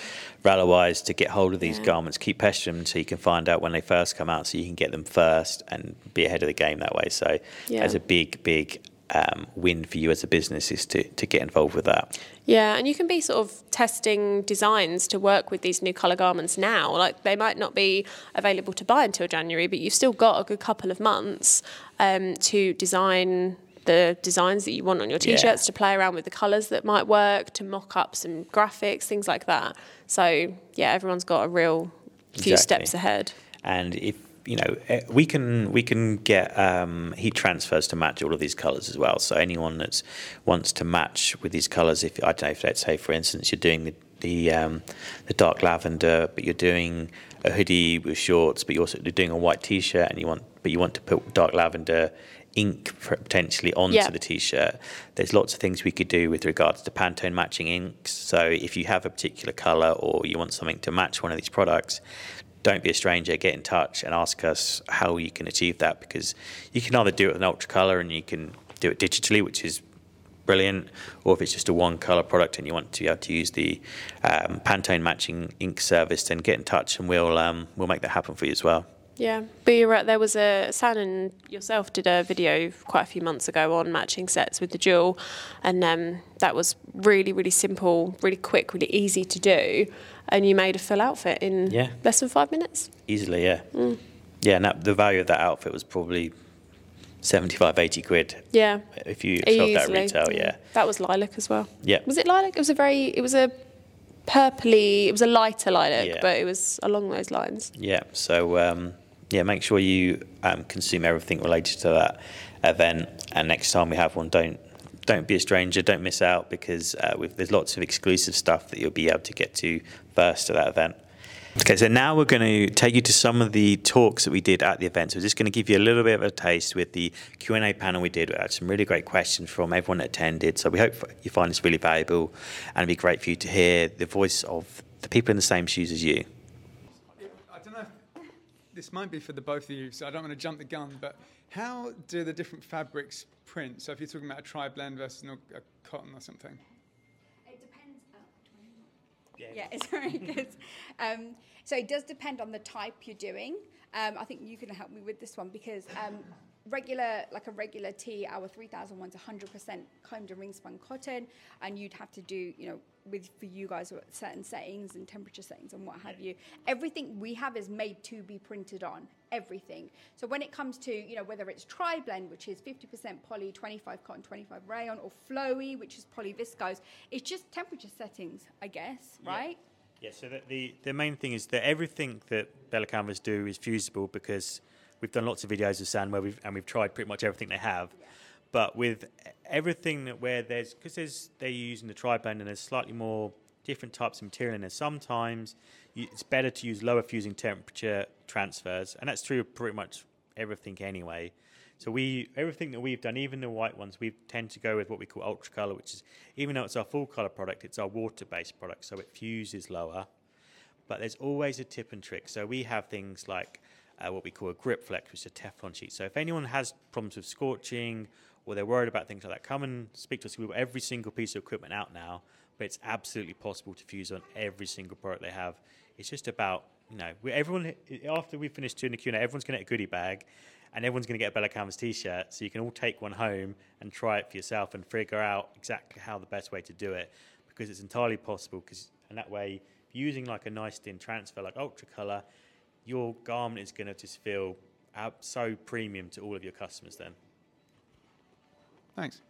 Ralawise to get hold of these Mm-hmm. Yeah. garments. Keep pestering them so you can find out when they first come out, so you can get them first and be ahead of the game that way. So Yeah. there's a big, big um, win for you as a business is to, to get involved with that. Yeah, and you can be sort of testing designs to work with these new colour garments now. Like they might not be available to buy until January, but you've still got a good couple of months um, to design the designs that you want on your t-shirts to play around with the colours that might work to mock up some graphics things like that so yeah everyone's got a real few Exactly. steps ahead And if you know, eh, we can we can get um, heat transfers to match all of these colours as well. So anyone that wants to match with these colours, if I don't know, if let's say for instance you're doing the the, um, the dark lavender, but you're doing a hoodie with shorts, but you're also you're doing a white t-shirt, and you want but you want to put dark lavender ink potentially onto Yeah. the t-shirt. There's lots of things we could do with regards to Pantone matching inks. So if you have a particular colour or you want something to match one of these products, don't be a stranger. Get in touch and ask us how you can achieve that because you can either do it with an ultra color and you can do it digitally, which is brilliant, or if it's just a one color product and you want to be able to use the um, Pantone matching ink service, then get in touch and we'll um, we'll make that happen for you as well. Yeah, but you're right. There was a San and yourself did a video quite a few months ago on matching sets with the jewel, and um, that was really, really simple, really quick, really easy to do, and you made a full outfit in Yeah. less than five minutes. Easily, yeah. Yeah, and that, the value of that outfit was probably 75, 80 quid Yeah, if you sold that retail, yeah. That was lilac as well. Yeah. Was it lilac? It was a very. It was a purpley. It was a lighter lilac, Yeah. but it was along those lines. Yeah, so um, yeah, make sure you um, consume everything related to that event. And next time we have one, don't don't be a stranger, don't miss out because uh, there's lots of exclusive stuff that you'll be able to get to first at that event. Okay, so now we're going to take you to some of the talks that we did at the event. So we're just going to give you a little bit of a taste with the Q&A panel we did. We had some really great questions from everyone that attended. So we hope you find this really valuable and it'd be great for you to hear the voice of the people in the same shoes as you. I don't know if this might be for the both of you, so I don't want to jump the gun, but how do the different fabrics print? So if you're talking about a tri-blend versus a cotton or something. It depends. Yeah, *laughs* it's very good. Um, so it does depend on the type you're doing. Um, I think you can help me with this one because um, regular, like a regular tee, our 3001's 100% combed and ring spun cotton, and you'd have to do, you know, with for you guys certain settings and temperature settings and what have you. Everything we have is made to be printed on. Everything. So when it comes to, you know, whether it's tri blend, which is 50% poly, 25 cotton, 25 rayon, or flowy, which is poly viscose, it's just temperature settings, I guess, right? Yeah, so the, the, the main thing is that everything that Bella Canvas do is fusible because we've done lots of videos of San where we've, and we've tried pretty much everything they have. But with everything that where there's, because there's, they're using the tri-blend and there's slightly more different types of material in there, sometimes you, it's better to use lower fusing temperature transfers. And that's true of pretty much everything anyway. So we everything that we've done, even the white ones, we tend to go with what we call ultra color, which is even though it's our full color product, it's our water-based product, so it fuses lower. But there's always a tip and trick. So we have things like uh, what we call a grip flex, which is a Teflon sheet. So if anyone has problems with scorching or they're worried about things like that, come and speak to us. We've got every single piece of equipment out now, but it's absolutely possible to fuse on every single product they have. It's just about you know we, everyone after we finish doing the Q&A, everyone's going to get a goodie bag. And everyone's going to get a Bella Canvas T-shirt, so you can all take one home and try it for yourself and figure out exactly how the best way to do it, because it's entirely possible. Because and that way, using like a nice thin transfer like Ultra Color, your garment is going to just feel so premium to all of your customers. Then. Thanks.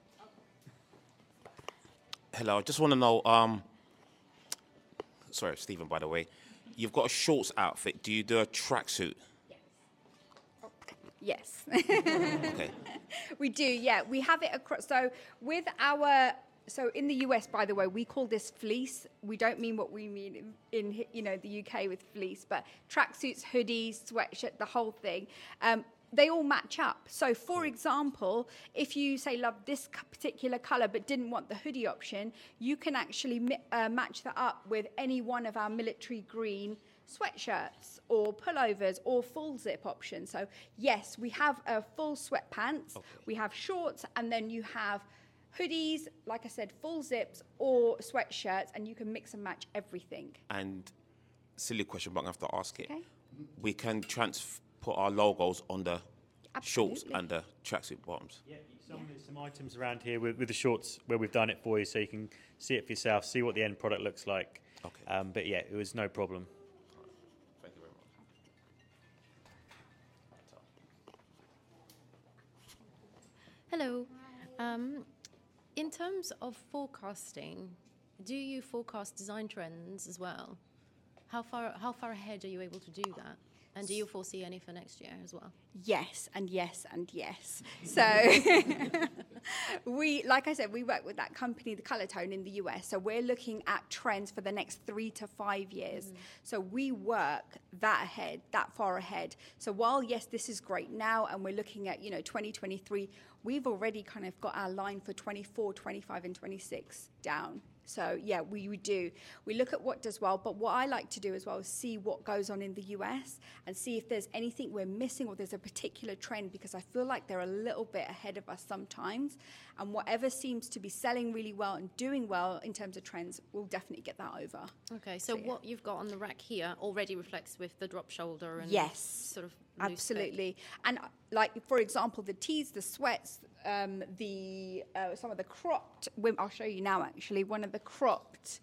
Hello, I just want to know. Um, sorry, Stephen. By the way, you've got a shorts outfit. Do you do a tracksuit? Yes. Okay. *laughs* We do, yeah. We have it across. So with our, so in the US, by the way, we call this fleece. We don't mean what we mean in, in you know the UK with fleece, but tracksuits, hoodies, sweatshirt, the whole thing. Um, they all match up. So, for example, if you say love this particular color but didn't want the hoodie option, you can actually mi- uh, match that up with any one of our military green sweatshirts or pullovers or full zip options. So yes, we have a full sweatpants, we have shorts, and then you have hoodies, like I said, full zips or sweatshirts, and you can mix and match everything. And silly question, but I have to ask it. Okay. We can trans put our logos on the shorts Absolutely. under tracksuit bottoms. Yeah, some, there's some items around here with, with the shorts where we've done it for you, so you can see it for yourself, see what the end product looks like. Okay. Um, but yeah, it was no problem. Terms of forecasting, do you forecast design trends as well? How far how far ahead are you able to do that? And do you foresee any for next year as well? Yes, and yes, and yes. So, *laughs* we, like I said, we work with that company, the Color Tone, in the US. So, we're looking at trends for the next three to five years. Mm. So, we work that ahead, that far ahead. So, while yes, this is great now, and we're looking at, you know, 2023, we've already kind of got our line for 24, 25, and 26 down. So yeah, we, we do. We look at what does well, but what I like to do as well is see what goes on in the US and see if there's anything we're missing or there's a particular trend because I feel like they're a little bit ahead of us sometimes. And whatever seems to be selling really well and doing well in terms of trends, we'll definitely get that over. Okay, so yeah. what you've got on the rack here already reflects with the drop shoulder and Yes, sort of loose fit. Absolutely. And like for example, the tees, the sweats, um, the uh, some of the cropped. wim- I'll show you now. Actually, one of the cropped.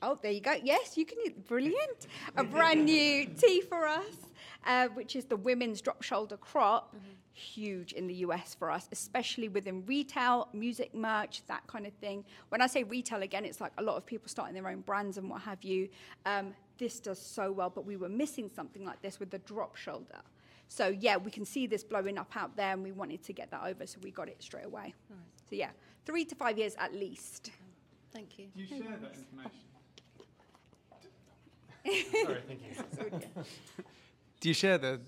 Oh, there you go. Yes, you can. Brilliant. A brand new tee for us, uh, which is the women's drop shoulder crop. Huge in the US for us, especially within retail, music merch, that kind of thing. When I say retail, again, it's like a lot of people starting their own brands and what have you. Um, this does so well, but we were missing something like this with the drop shoulder. So yeah, we can see this blowing up out there, and we wanted to get that over, so we got it straight away. So yeah, three to five years at least. Thank you. Do you share that information? *laughs* Sorry, thank you. *laughs* Do you share the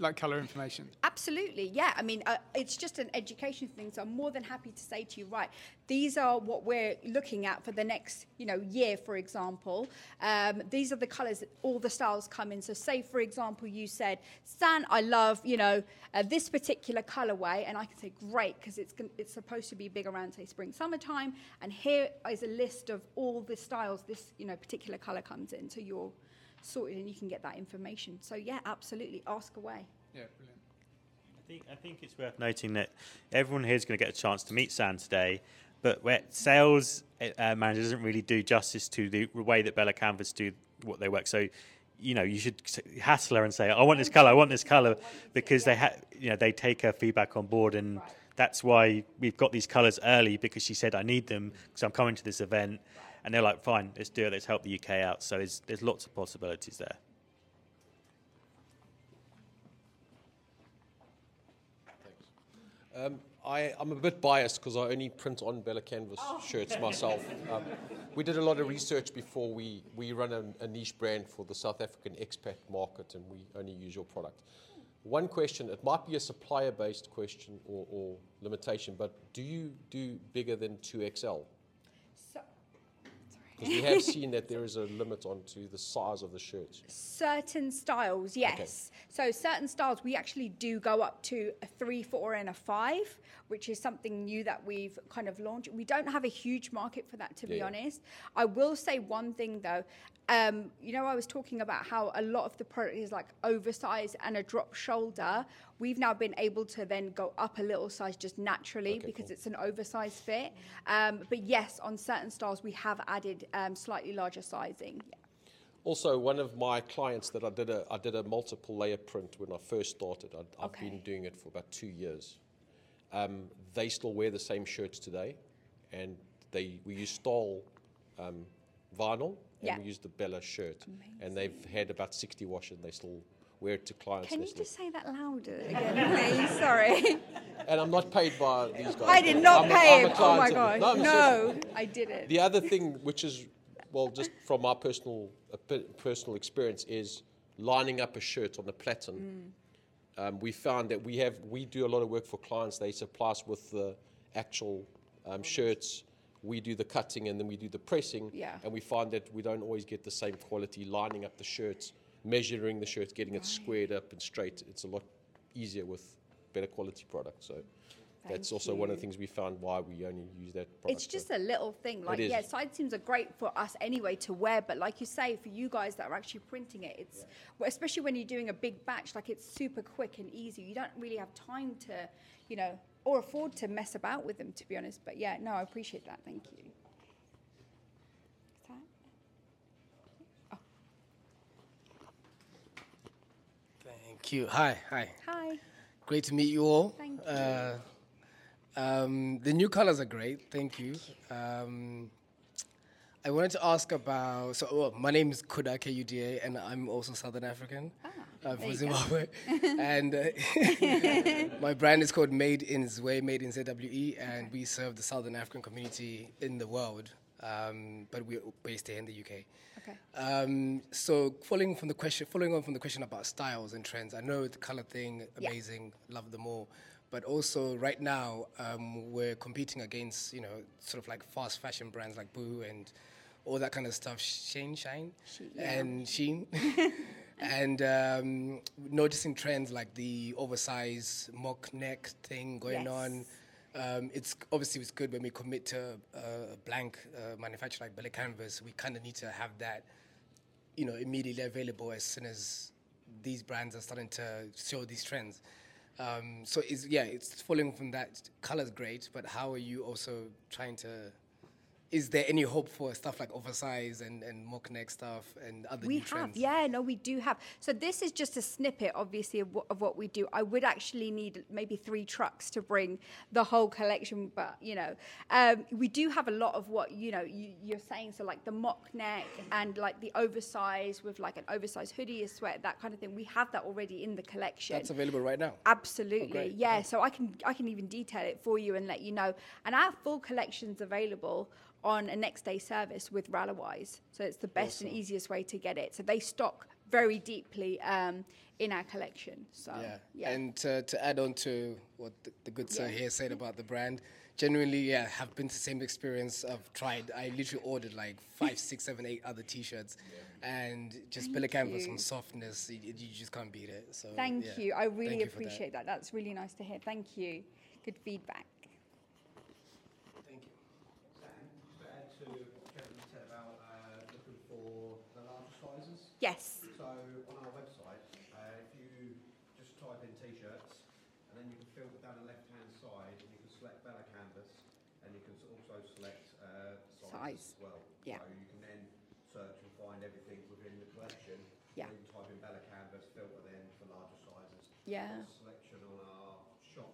like color information? Absolutely, yeah. I mean, uh, it's just an education thing. So I'm more than happy to say to you, right, these are what we're looking at for the next, you know, year, for example. Um, these are the colours that all the styles come in. So say, for example, you said, San, I love, you know, uh, this particular colourway, and I can say, great, because it's gon- it's supposed to be big around, say, spring, summertime. And here is a list of all the styles this, you know, particular colour comes in. So you're sorted and you can get that information. So yeah, absolutely, ask away. Yeah, brilliant. I think, I think it's worth noting that everyone here is going to get a chance to meet San today, but where sales uh, manager doesn't really do justice to the way that Bella Canvas do what they work. So, you know, you should hassle her and say, "I want this color, I want this color," because they ha- you know they take her feedback on board, and that's why we've got these colors early because she said, "I need them because I'm coming to this event," and they're like, "Fine, let's do it. Let's help the UK out." So there's there's lots of possibilities there. Um, I, I'm a bit biased because I only print on Bella Canvas shirts myself. *laughs* Um, we did a lot of research before we, we run a, a niche brand for the South African expat market and we only use your product. One question, it might be a supplier based question or, or limitation, but do you do bigger than 2XL? Because we have seen that there is a limit onto the size of the shirt. certain styles, yes. So certain styles we actually do go up to a three, four, and a five, which is something new that we've kind of launched. We don't have a huge market for that, to be Yeah, yeah. honest. I will say one thing though. Um, you know, I was talking about how a lot of the product is like oversized and a drop shoulder. We've now been able to then go up a little size just naturally Okay, because cool. it's an oversized fit. Um, but yes, on certain styles we have added um, slightly larger sizing. Yeah. Also, one of my clients that I did a I did a multiple layer print when I first started. I'd, I've been doing it for about two years. Um, they still wear the same shirts today, and they we use Stahl um, vinyl and Yeah. we use the Bella shirt, and they've had about sixty washes. and They still wear it to clients. Can you just say that louder again, please? Sorry. and I'm not paid by these guys. I did not I'm pay a him. Oh my gosh. of- No, I didn't. The other thing, which is, well, just from my personal uh, personal experience, is lining up a shirt on the platen. Um, we found that we have we do a lot of work for clients. They supply us with the actual um, shirts. We do the cutting and then we do the pressing. Yeah. And we find that we don't always get the same quality lining up the shirts, measuring the shirts, getting it squared up and straight. It's a lot easier with better quality product. So That's Thank also one of the things we found why we only use that product. It's just a little thing. Like, yeah, side seams are great for us anyway to wear, but like you say, for you guys that are actually printing it, it's well, especially when you're doing a big batch, like it's super quick and easy. You don't really have time to, you know, or afford to mess about with them, to be honest. But yeah, no, I appreciate that. Thank you. Is that- Thank you. Hi, hi. Hi. Great to meet you all. Thank Uh, um, the new colors are great. Thank you. Um, I wanted to ask about. So, well, my name is Kuda K U D A, and I'm also Southern African. uh, there from. Zimbabwe, *laughs* and uh, *laughs* my brand is called Made in Zwe, Made in ZWE, and we serve the Southern African community in the world, um, but we're based here in the UK. Okay. Um, so following from the question, following on from the question about styles and trends, I know the color thing, Yeah. amazing, love them all. But also right now, um, we're competing against, you know, sort of like fast fashion brands like Boo and all that kind of stuff, Shane, Shine, and Sheen. *laughs* and um, noticing trends like the oversized mock neck thing going Yes. on. Um, it's obviously it's good when we commit to uh, a blank uh, manufacturer like Bella Canvas. We kind of need to have that, you know, immediately available as soon as these brands are starting to show these trends. Um, so it's yeah, it's following from that. Color's great, but how are you also trying to? Is there any hope for stuff like oversized and, and mock neck stuff and other we have trends? yeah no we do have so this is just a snippet obviously of, what of what we do i would actually need maybe three trucks to bring the whole collection but you know um, we do have a lot of what you know you, you're saying so like the mock neck and like the oversized with like an oversized hoodie a sweat that kind of thing we have that already in the collection That's available right now. Absolutely, great. yeah. So I can I can even detail it for you and let you know. And our full collection's available on a next day service with Ralawise. So it's the best and easiest way to get it. So they stock very deeply um, in our collection. So Yeah. yeah. And to, to add on to what the, the good sir Yeah. here said about the brand, genuinely, yeah, have been the same experience. I've tried. I literally ordered like five, *laughs* six, seven, eight other T-shirts, and just Bella Canvas on softness, you, you just can't beat it. So Thank yeah. you. I really Thank you that. appreciate that. That's really nice to hear. Thank you. Good feedback. Thank you. Just to add to what Kevin said about uh, looking for the larger sizes. Yes. So on our website, uh, if you just type in t-shirts, and then you can filter down the left-hand side, and you can select Bella Canvas, and you can also select uh, Size. sizes as well. Yeah. So you can then search and find everything within the collection. Yeah. And then type in Bella Canvas, filter then for larger sizes. Yeah. We've got a selection on our shop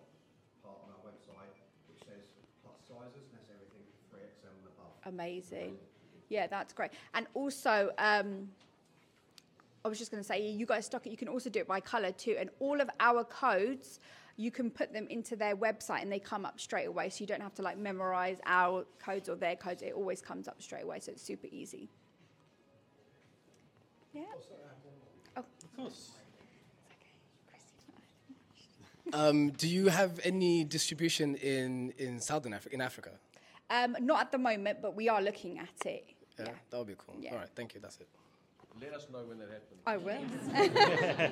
part on our website, which says plus sizes, and that's everything 3XL and above. Amazing. Yeah, that's great. And also, um, I was just going to say, you guys stock it. You can also do it by color too. And all of our codes, you can put them into their website and they come up straight away. So you don't have to like memorize our codes or their codes. It always comes up straight away. So it's super easy. Yeah. Oh, Of course. Um, do you have any distribution in in Southern Africa? In Africa? um, not at the moment, but we are looking at it. Yeah, that would be cool. Yeah. All right, thank you. That's it. Let us know when that happens. I will.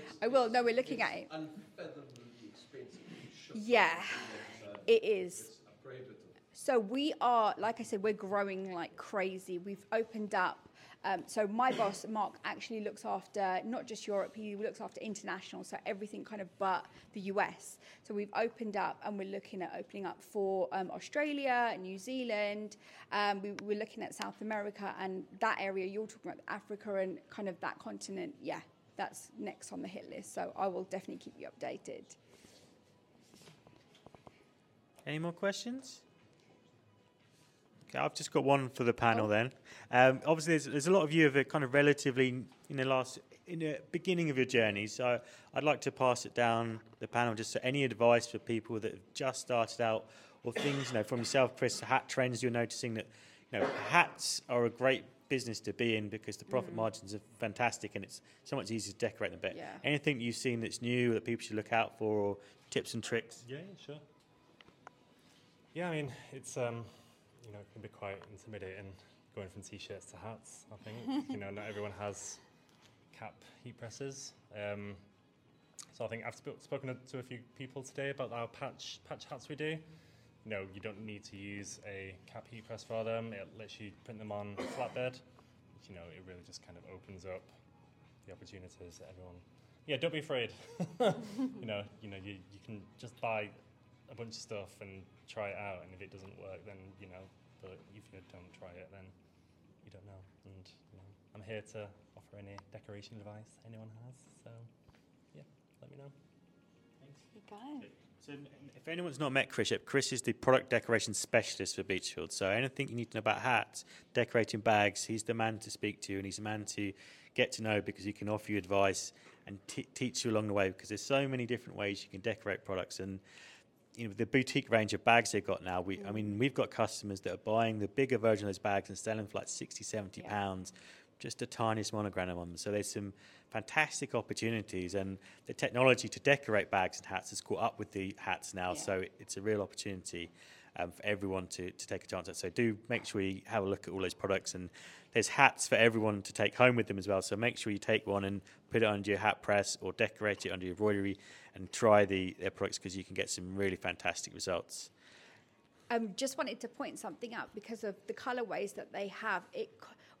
*laughs* I will. No, we're looking at it. Unfathomably expensive. Yeah, it is. Prohibitive. So we are, like I said, we're growing like crazy. We've opened up. Um, so my boss, Mark, actually looks after not just Europe. He looks after international, so everything kind of but the US. So we've opened up, and we're looking at opening up for um, Australia, New Zealand. Um, we, we're looking at South America and that area. You're talking about Africa and kind of that continent. Yeah, that's next on the hit list. So I will definitely keep you updated. Any more questions? Okay, I've just got one for the panel then. Um, obviously, there's, there's a lot of you of a kind of relatively in the last in the beginning of your journey. So I'd like to pass it down the panel. Just so any advice for people that have just started out, or things you know from yourself, Chris, hat trends. You're noticing that you know hats are a great business to be in because the profit margins are fantastic and it's so much easier to decorate them. But Yeah. anything you've seen that's new that people should look out for, or tips and tricks. Yeah, yeah, sure. Yeah, I mean, it's um, you know, it can be quite intimidating going from t-shirts to hats. I think *laughs* you know, not everyone has cap heat presses. Um, so I think I've sp- spoken to a few people today about our patch patch hats we do. You know, you don't need to use a cap heat press for them. It lets you print them on a flatbed. You know, it really just kind of opens up the opportunities that everyone. Yeah, don't be afraid. *laughs* you know, you know, you, you can just buy a bunch of stuff and try it out, and if it doesn't work, then you know. But if you don't try it, then you don't know. And you know, I'm here to offer any decoration advice anyone has. So, yeah, let me know. Thanks. So, n- if anyone's not met Chris yet, Chris is the product decoration specialist for Beechfield. So, anything you need to know about hats, decorating bags, he's the man to speak to, and he's the man to get to know because he can offer you advice and t- teach you along the way. Because there's so many different ways you can decorate products, and you know the boutique range of bags they've got now. We, I mean, mm. we've got customers that are buying the bigger version of those bags and selling for like 60, 70 pounds just the tiniest monogram on them. So there's some fantastic opportunities, and the technology to decorate bags and hats has caught up with the hats now. So it- it's a real opportunity um, for everyone to, to take a chance at. So do make sure you have a look at all those products, and there's hats for everyone to take home with them as well. So make sure you take one and put it under your hat press or decorate it under your embroidery, and try the their products because you can get some really fantastic results. um, just wanted to point something out because of the colorways that they have. It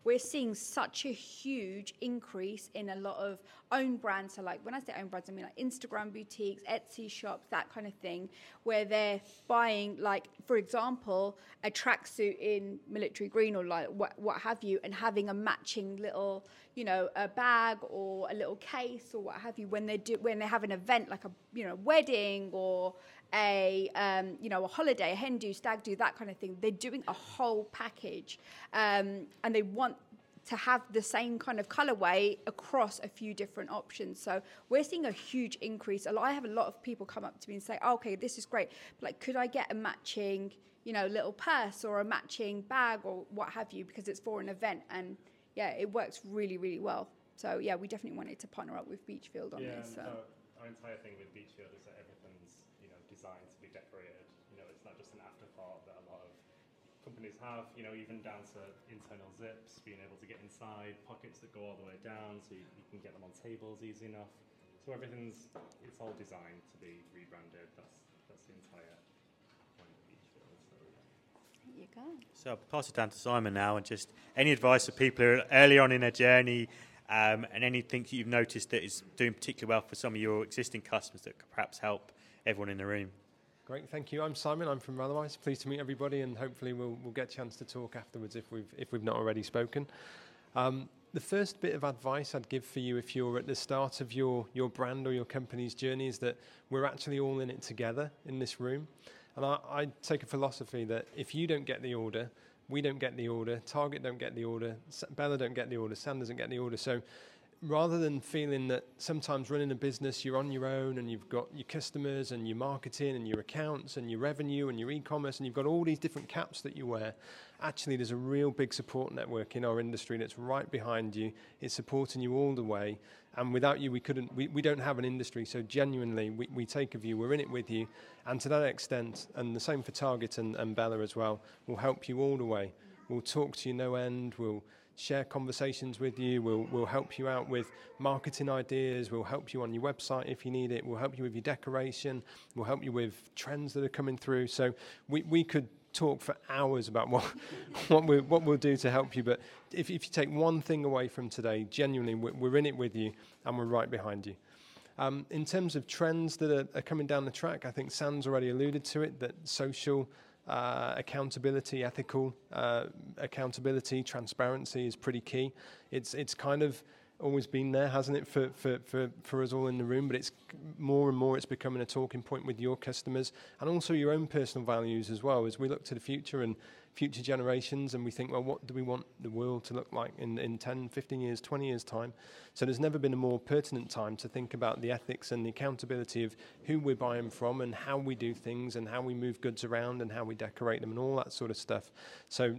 we're seeing such a huge increase in a lot of own brands. So, like when I say own brands, I mean like Instagram boutiques, Etsy shops, that kind of thing, where they're buying, like for example, a tracksuit in military green or like what, what have you, and having a matching little, you know, a bag or a little case or what have you when they do when they have an event like a you know wedding or a um, you know a holiday, a hen do, stag do, that kind of thing. They're doing a whole package, um, and they want to have the same kind of colorway across a few different options. So we're seeing a huge increase. A lot, I have a lot of people come up to me and say, oh, "Okay, this is great. But like, could I get a matching, you know, little purse or a matching bag or what have you because it's for an event?" And yeah, it works really, really well. So yeah, we definitely wanted to partner up with Beechfield on yeah, this. So. and our, entire thing with Beechfield is that everything's you know designed to be decorated. You know, it's not just an afterthought that a lot of companies have. You know, even down to internal zips, being able to get inside pockets that go all the way down, so you, you can get them on tables easy enough. So everything's it's all designed to be rebranded. That's that's the entire point of Beechfield. So. There you go. So I'll pass it down to Simon now, and just any advice for people who are early on in their journey, um, and anything that you've noticed that is doing particularly well for some of your existing customers that could perhaps help everyone in the room. Great, thank you. I'm Simon. I'm from Ralawise. Pleased to meet everybody, and hopefully we'll, we'll get a chance to talk afterwards if we've if we've not already spoken. Um, the first bit of advice I'd give for you if you're at the start of your your brand or your company's journey is that we're actually all in it together in this room. And I, I take a philosophy that if you don't get the order, we don't get the order, Target don't get the order, Bella don't get the order, San doesn't get the order. So rather than feeling that sometimes running a business you're on your own and you've got your customers and your marketing and your accounts and your revenue and your e-commerce and you've got all these different caps that you wear actually there's a real big support network in our industry that's right behind you. It's supporting you all the way. And without you we couldn't we, we don't have an industry. So genuinely we, we take a view we're in it with you. And to that extent and the same for target and, and bella as well we'll help you all the way. We'll talk to you no end. We'll share conversations with you. We'll, we'll help you out with marketing ideas. We'll help you on your website if you need it. We'll help you with your decoration. We'll help you with trends that are coming through. So we, we could talk for hours about what, *laughs* what, we, what we'll do to help you. But if, if you take one thing away from today, genuinely, we're, we're in it with you and we're right behind you. Um, in terms of trends that are, are coming down the track, I think San's already alluded to it, that social uh, accountability, ethical uh, accountability, transparency is pretty key. It's it's kind of always been there, hasn't it, for, for, for, for us all in the room, but it's more and more it's becoming a talking point with your customers and also your own personal values as well as we look to the future and future generations and we think, well, what do we want the world to look like in, in 10, 15 years, 20 years' time? So there's never been a more pertinent time to think about the ethics and the accountability of who we're buying from and how we do things and how we move goods around and how we decorate them and all that sort of stuff. So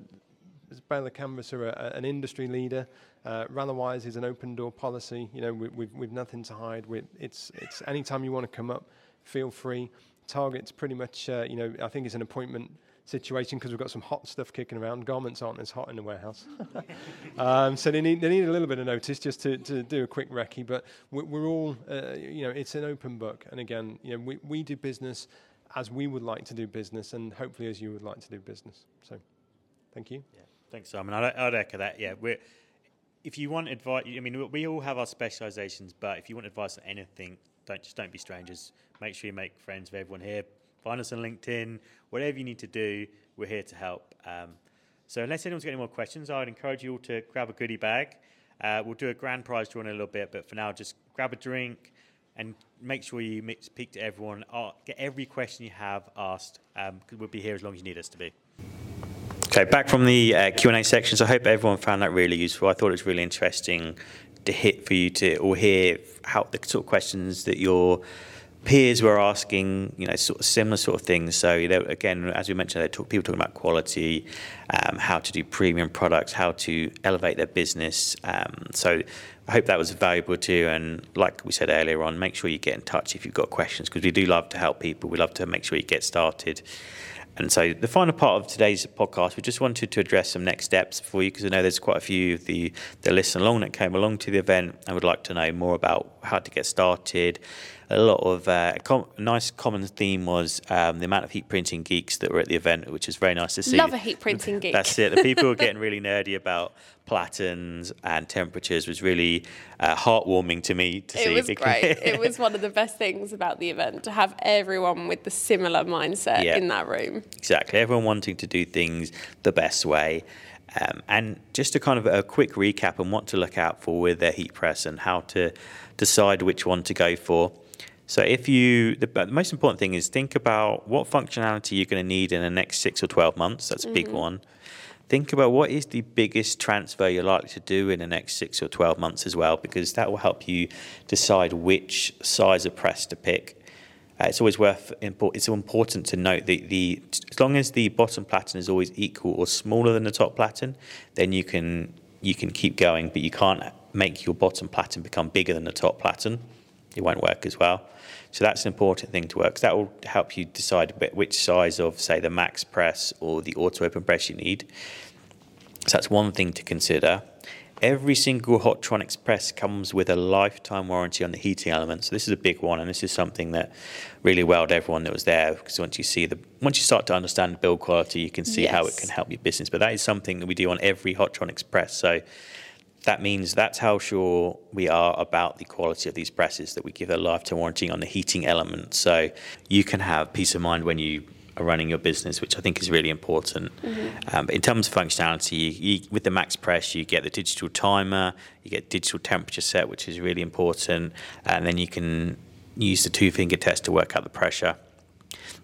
Bella Canvas are a, an industry leader. Uh, Ralawise is an open door policy. You know, we, we've, we've nothing to hide. we it's, it's anytime you want to come up, feel free. Target's pretty much, uh, you know, I think it's an appointment situation because we've got some hot stuff kicking around. Garments aren't as hot in the warehouse, *laughs* um, so they need they need a little bit of notice just to, to do a quick recce. But we're, we're all uh, you know it's an open book, and again you know we, we do business as we would like to do business, and hopefully as you would like to do business. So, thank you. Yeah. Thanks, Simon. I'd, I'd echo that. Yeah, we're if you want advice, I mean, we all have our specializations, but if you want advice on anything, don't just don't be strangers. Make sure you make friends with everyone here. Find us on LinkedIn. Whatever you need to do, we're here to help. Um, so unless anyone's got any more questions, I'd encourage you all to grab a goodie bag. Uh, we'll do a grand prize draw in a little bit, but for now, just grab a drink and make sure you speak to everyone. Get every question you have asked, um, we'll be here as long as you need us to be. Okay, back from the uh, Q&A sections. I hope everyone found that really useful. I thought it was really interesting to hit for you to or hear how the sort of questions that your peers were asking, you know, sort of similar sort of things. So, you know, again, as we mentioned, talk, people talking about quality, um, how to do premium products, how to elevate their business. Um, so, I hope that was valuable too. And like we said earlier on, make sure you get in touch if you've got questions because we do love to help people. We love to make sure you get started. And so the final part of today's podcast, we just wanted to address some next steps for you because I know there's quite a few of the, the listen along that came along to the event and would like to know more about how to get started. A lot of uh, com- nice common theme was um, the amount of heat printing geeks that were at the event, which is very nice to see. Love a heat printing *laughs* geek. That's it. The people were getting *laughs* really nerdy about platens and temperatures was really uh, heartwarming to me to it see. It was great. it was *laughs* one of the best things about the event to have everyone with the similar mindset yeah, in that room. Exactly. Everyone wanting to do things the best way. Um, and just a kind of a quick recap on what to look out for with their heat press and how to decide which one to go for. So if you, the, the most important thing is think about what functionality you're going to need in the next six or 12 months. That's a mm-hmm. big one think about what is the biggest transfer you're likely to do in the next six or 12 months as well, because that will help you decide which size of press to pick. Uh, it's always worth it's important to note that the as long as the bottom platen is always equal or smaller than the top platen, then you can you can keep going, but you can't make your bottom platen become bigger than the top platen. It won't work as well. So that's an important thing to work because that will help you decide which size of, say, the max press or the auto open press you need. So that's one thing to consider. Every single Hotronix press comes with a lifetime warranty on the heating element. So this is a big one, and this is something that really wowed everyone that was there. Because once you see the, once you start to understand build quality, you can see yes. how it can help your business. But that is something that we do on every Hotronix press. So that means that's how sure we are about the quality of these presses that we give a lifetime warranty on the heating element. So you can have peace of mind when you are running your business, which I think is really important. Mm-hmm. Um, in terms of functionality, you, you, with the Max Press, you get the digital timer, you get digital temperature set, which is really important, and then you can use the two finger test to work out the pressure.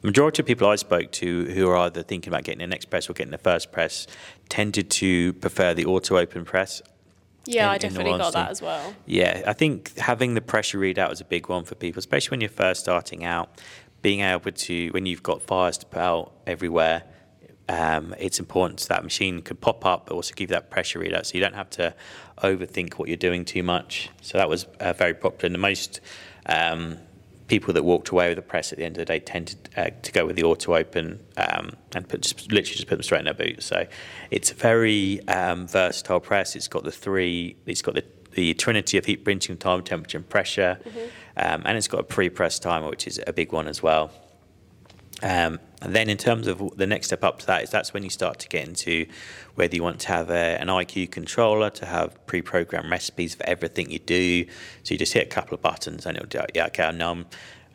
The majority of people I spoke to who are either thinking about getting the next press or getting the first press tended to prefer the auto open press yeah, in, I definitely got that as well. Yeah, I think having the pressure readout is a big one for people, especially when you're first starting out. Being able to, when you've got fires to put out everywhere, um, it's important that machine can pop up, but also give you that pressure readout, so you don't have to overthink what you're doing too much. So that was uh, very popular. And the most um, people that walked away with the press at the end of the day tended uh, to go with the auto open um, and put just, literally just put them straight in their boot. So it's a very um, versatile press. It's got the three. It's got the the trinity of heat printing, time, temperature, and pressure, mm-hmm. um, and it's got a pre-press timer, which is a big one as well. Um, and then in terms of the next step up to that is that's when you start to get into whether you want to have a, an IQ controller to have pre-programmed recipes for everything you do. So you just hit a couple of buttons and it'll do, yeah, okay, now I'm,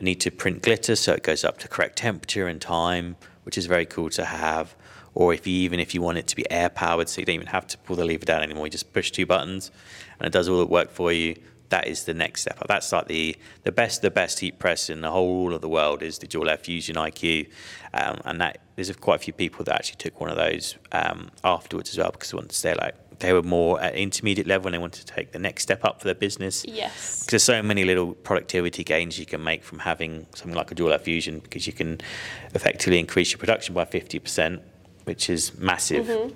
I need to print glitter so it goes up to correct temperature and time, which is very cool to have. Or if you, even if you want it to be air powered, so you don't even have to pull the lever down anymore, you just push two buttons and it does all the work for you that is the next step up. That's like the the best the best heat press in the whole of the world is the dual air fusion IQ, um, and that there's quite a few people that actually took one of those um, afterwards as well because they wanted to stay like they were more at intermediate level and they wanted to take the next step up for their business. Yes, because there's so many little productivity gains you can make from having something like a dual air fusion because you can effectively increase your production by fifty percent which is massive. Mhm.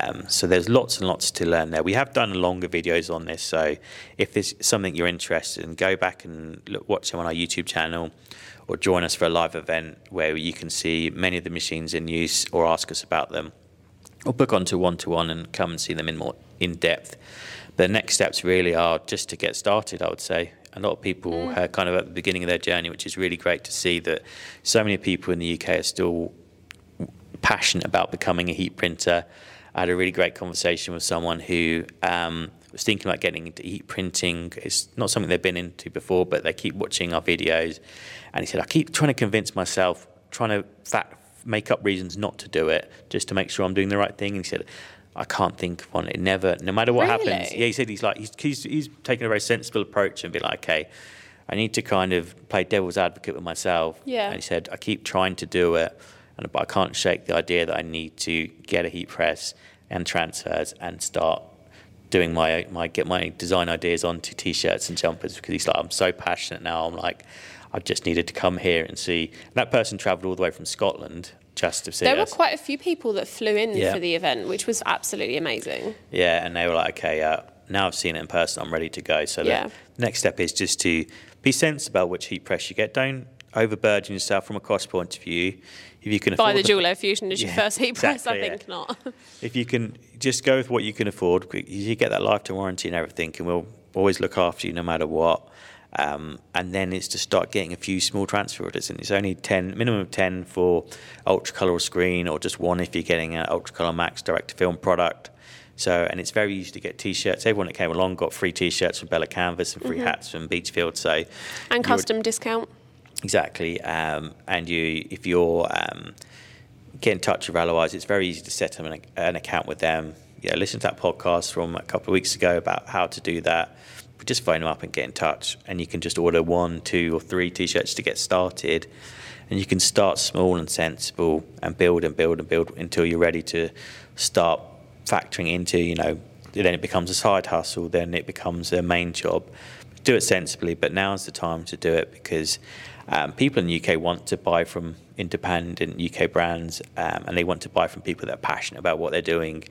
Um, so there's lots and lots to learn there. We have done longer videos on this, so if there's something you're interested in, go back and look, watch them on our YouTube channel, or join us for a live event where you can see many of the machines in use, or ask us about them, or book onto one to one and come and see them in more in depth. The next steps really are just to get started. I would say a lot of people Mm. are kind of at the beginning of their journey, which is really great to see that so many people in the UK are still passionate about becoming a heat printer. I had a really great conversation with someone who um, was thinking about getting into heat printing. It's not something they've been into before, but they keep watching our videos. And he said, I keep trying to convince myself, trying to fact, make up reasons not to do it, just to make sure I'm doing the right thing. And he said, I can't think of one. It never, no matter what happens. Yeah, he said he's like, he's, he's, he's taking a very sensible approach and be like, okay, I need to kind of play devil's advocate with myself. Yeah. And he said, I keep trying to do it, and but I can't shake the idea that I need to get a heat press and transfers and start doing my my get my design ideas onto t-shirts and jumpers because he's like, I'm so passionate now. I'm like, I just needed to come here and see. And that person travelled all the way from Scotland just to see There were quite a few people that flew in Yeah. for the event, which was absolutely amazing. Yeah, and they were like, okay, uh, now I've seen it in person, I'm ready to go. So Yeah. the next step is just to be sensible about which heat press you get. Don't overburden yourself from a cost point of view. If you can Buy afford the Dual Air Fusion as your first heat press, I exactly, yeah. think not. *laughs* if you can just go with what you can afford, you get that lifetime warranty and everything, and we'll always look after you no matter what. Um, and then it's to start getting a few small transfer orders, and it's only ten, minimum of ten for ultra color or screen, or just one if you're getting an ultra color max direct to film product. So, and it's very easy to get t-shirts. Everyone that came along got free t-shirts from Bella Canvas and free Mhm. hats from Beechfield. So, And you would- custom discount. Exactly. Um, and you, if you're um, get in touch with Otherwise, it's very easy to set up an, an account with them. Yeah, listen to that podcast from a couple of weeks ago about how to do that. But just phone them up and get in touch, and you can just order one, two, or three t-shirts to get started. And you can start small and sensible, and build and build and build until you're ready to start factoring into. You know, then it becomes a side hustle. Then it becomes a main job. Do it sensibly, but now's the time to do it because um, people in the UK want to buy from independent UK brands um, and they want to buy from people that are passionate about what they're doing.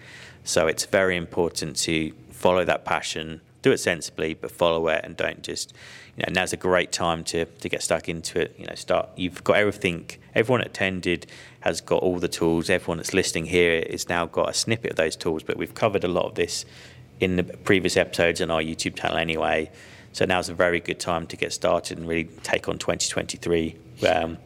So it's very important to follow that passion, do it sensibly, but follow it and don't just, you know, now's a great time to, to get stuck into it. You know, start, you've got everything, everyone attended has got all the tools, everyone that's listening here has now got a snippet of those tools, but we've covered a lot of this in the previous episodes on our YouTube channel anyway. So now's a very good time to get started and really take on 2023 um,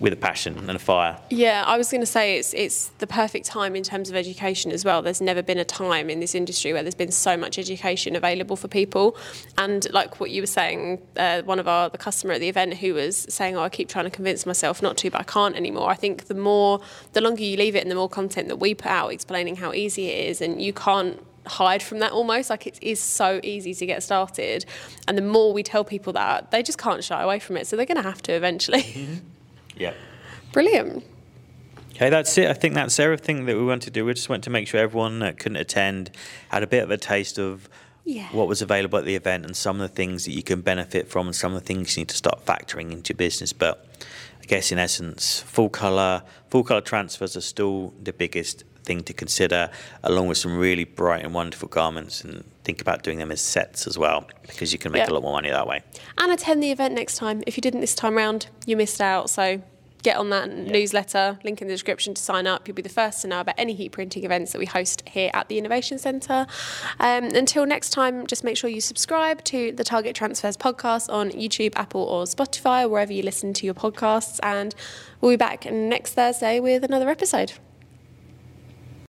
with a passion and a fire. Yeah, I was going to say it's it's the perfect time in terms of education as well. There's never been a time in this industry where there's been so much education available for people, and like what you were saying, uh, one of our the customer at the event who was saying, "Oh, I keep trying to convince myself not to, but I can't anymore." I think the more, the longer you leave it, and the more content that we put out explaining how easy it is, and you can't hide from that almost like it is so easy to get started and the more we tell people that they just can't shy away from it so they're going to have to eventually mm-hmm. Yeah. brilliant Okay, that's it. I think that's everything that we wanted to do. We just want to make sure everyone that couldn't attend had a bit of a taste of Yeah. what was available at the event and some of the things that you can benefit from and some of the things you need to start factoring into your business. But I guess in essence, full color, full color transfers are still the biggest thing to consider, along with some really bright and wonderful garments. And think about doing them as sets as well, because you can make Yeah. a lot more money that way. and attend the event next time. If you didn't this time round, you missed out. So get on that newsletter, link in the description to sign up. You'll be the first to know about any heat printing events that we host here at the Innovation Centre. Um, until next time, just make sure you subscribe to the Target Transfers podcast on YouTube, Apple, or Spotify, wherever you listen to your podcasts. And we'll be back next Thursday with another episode.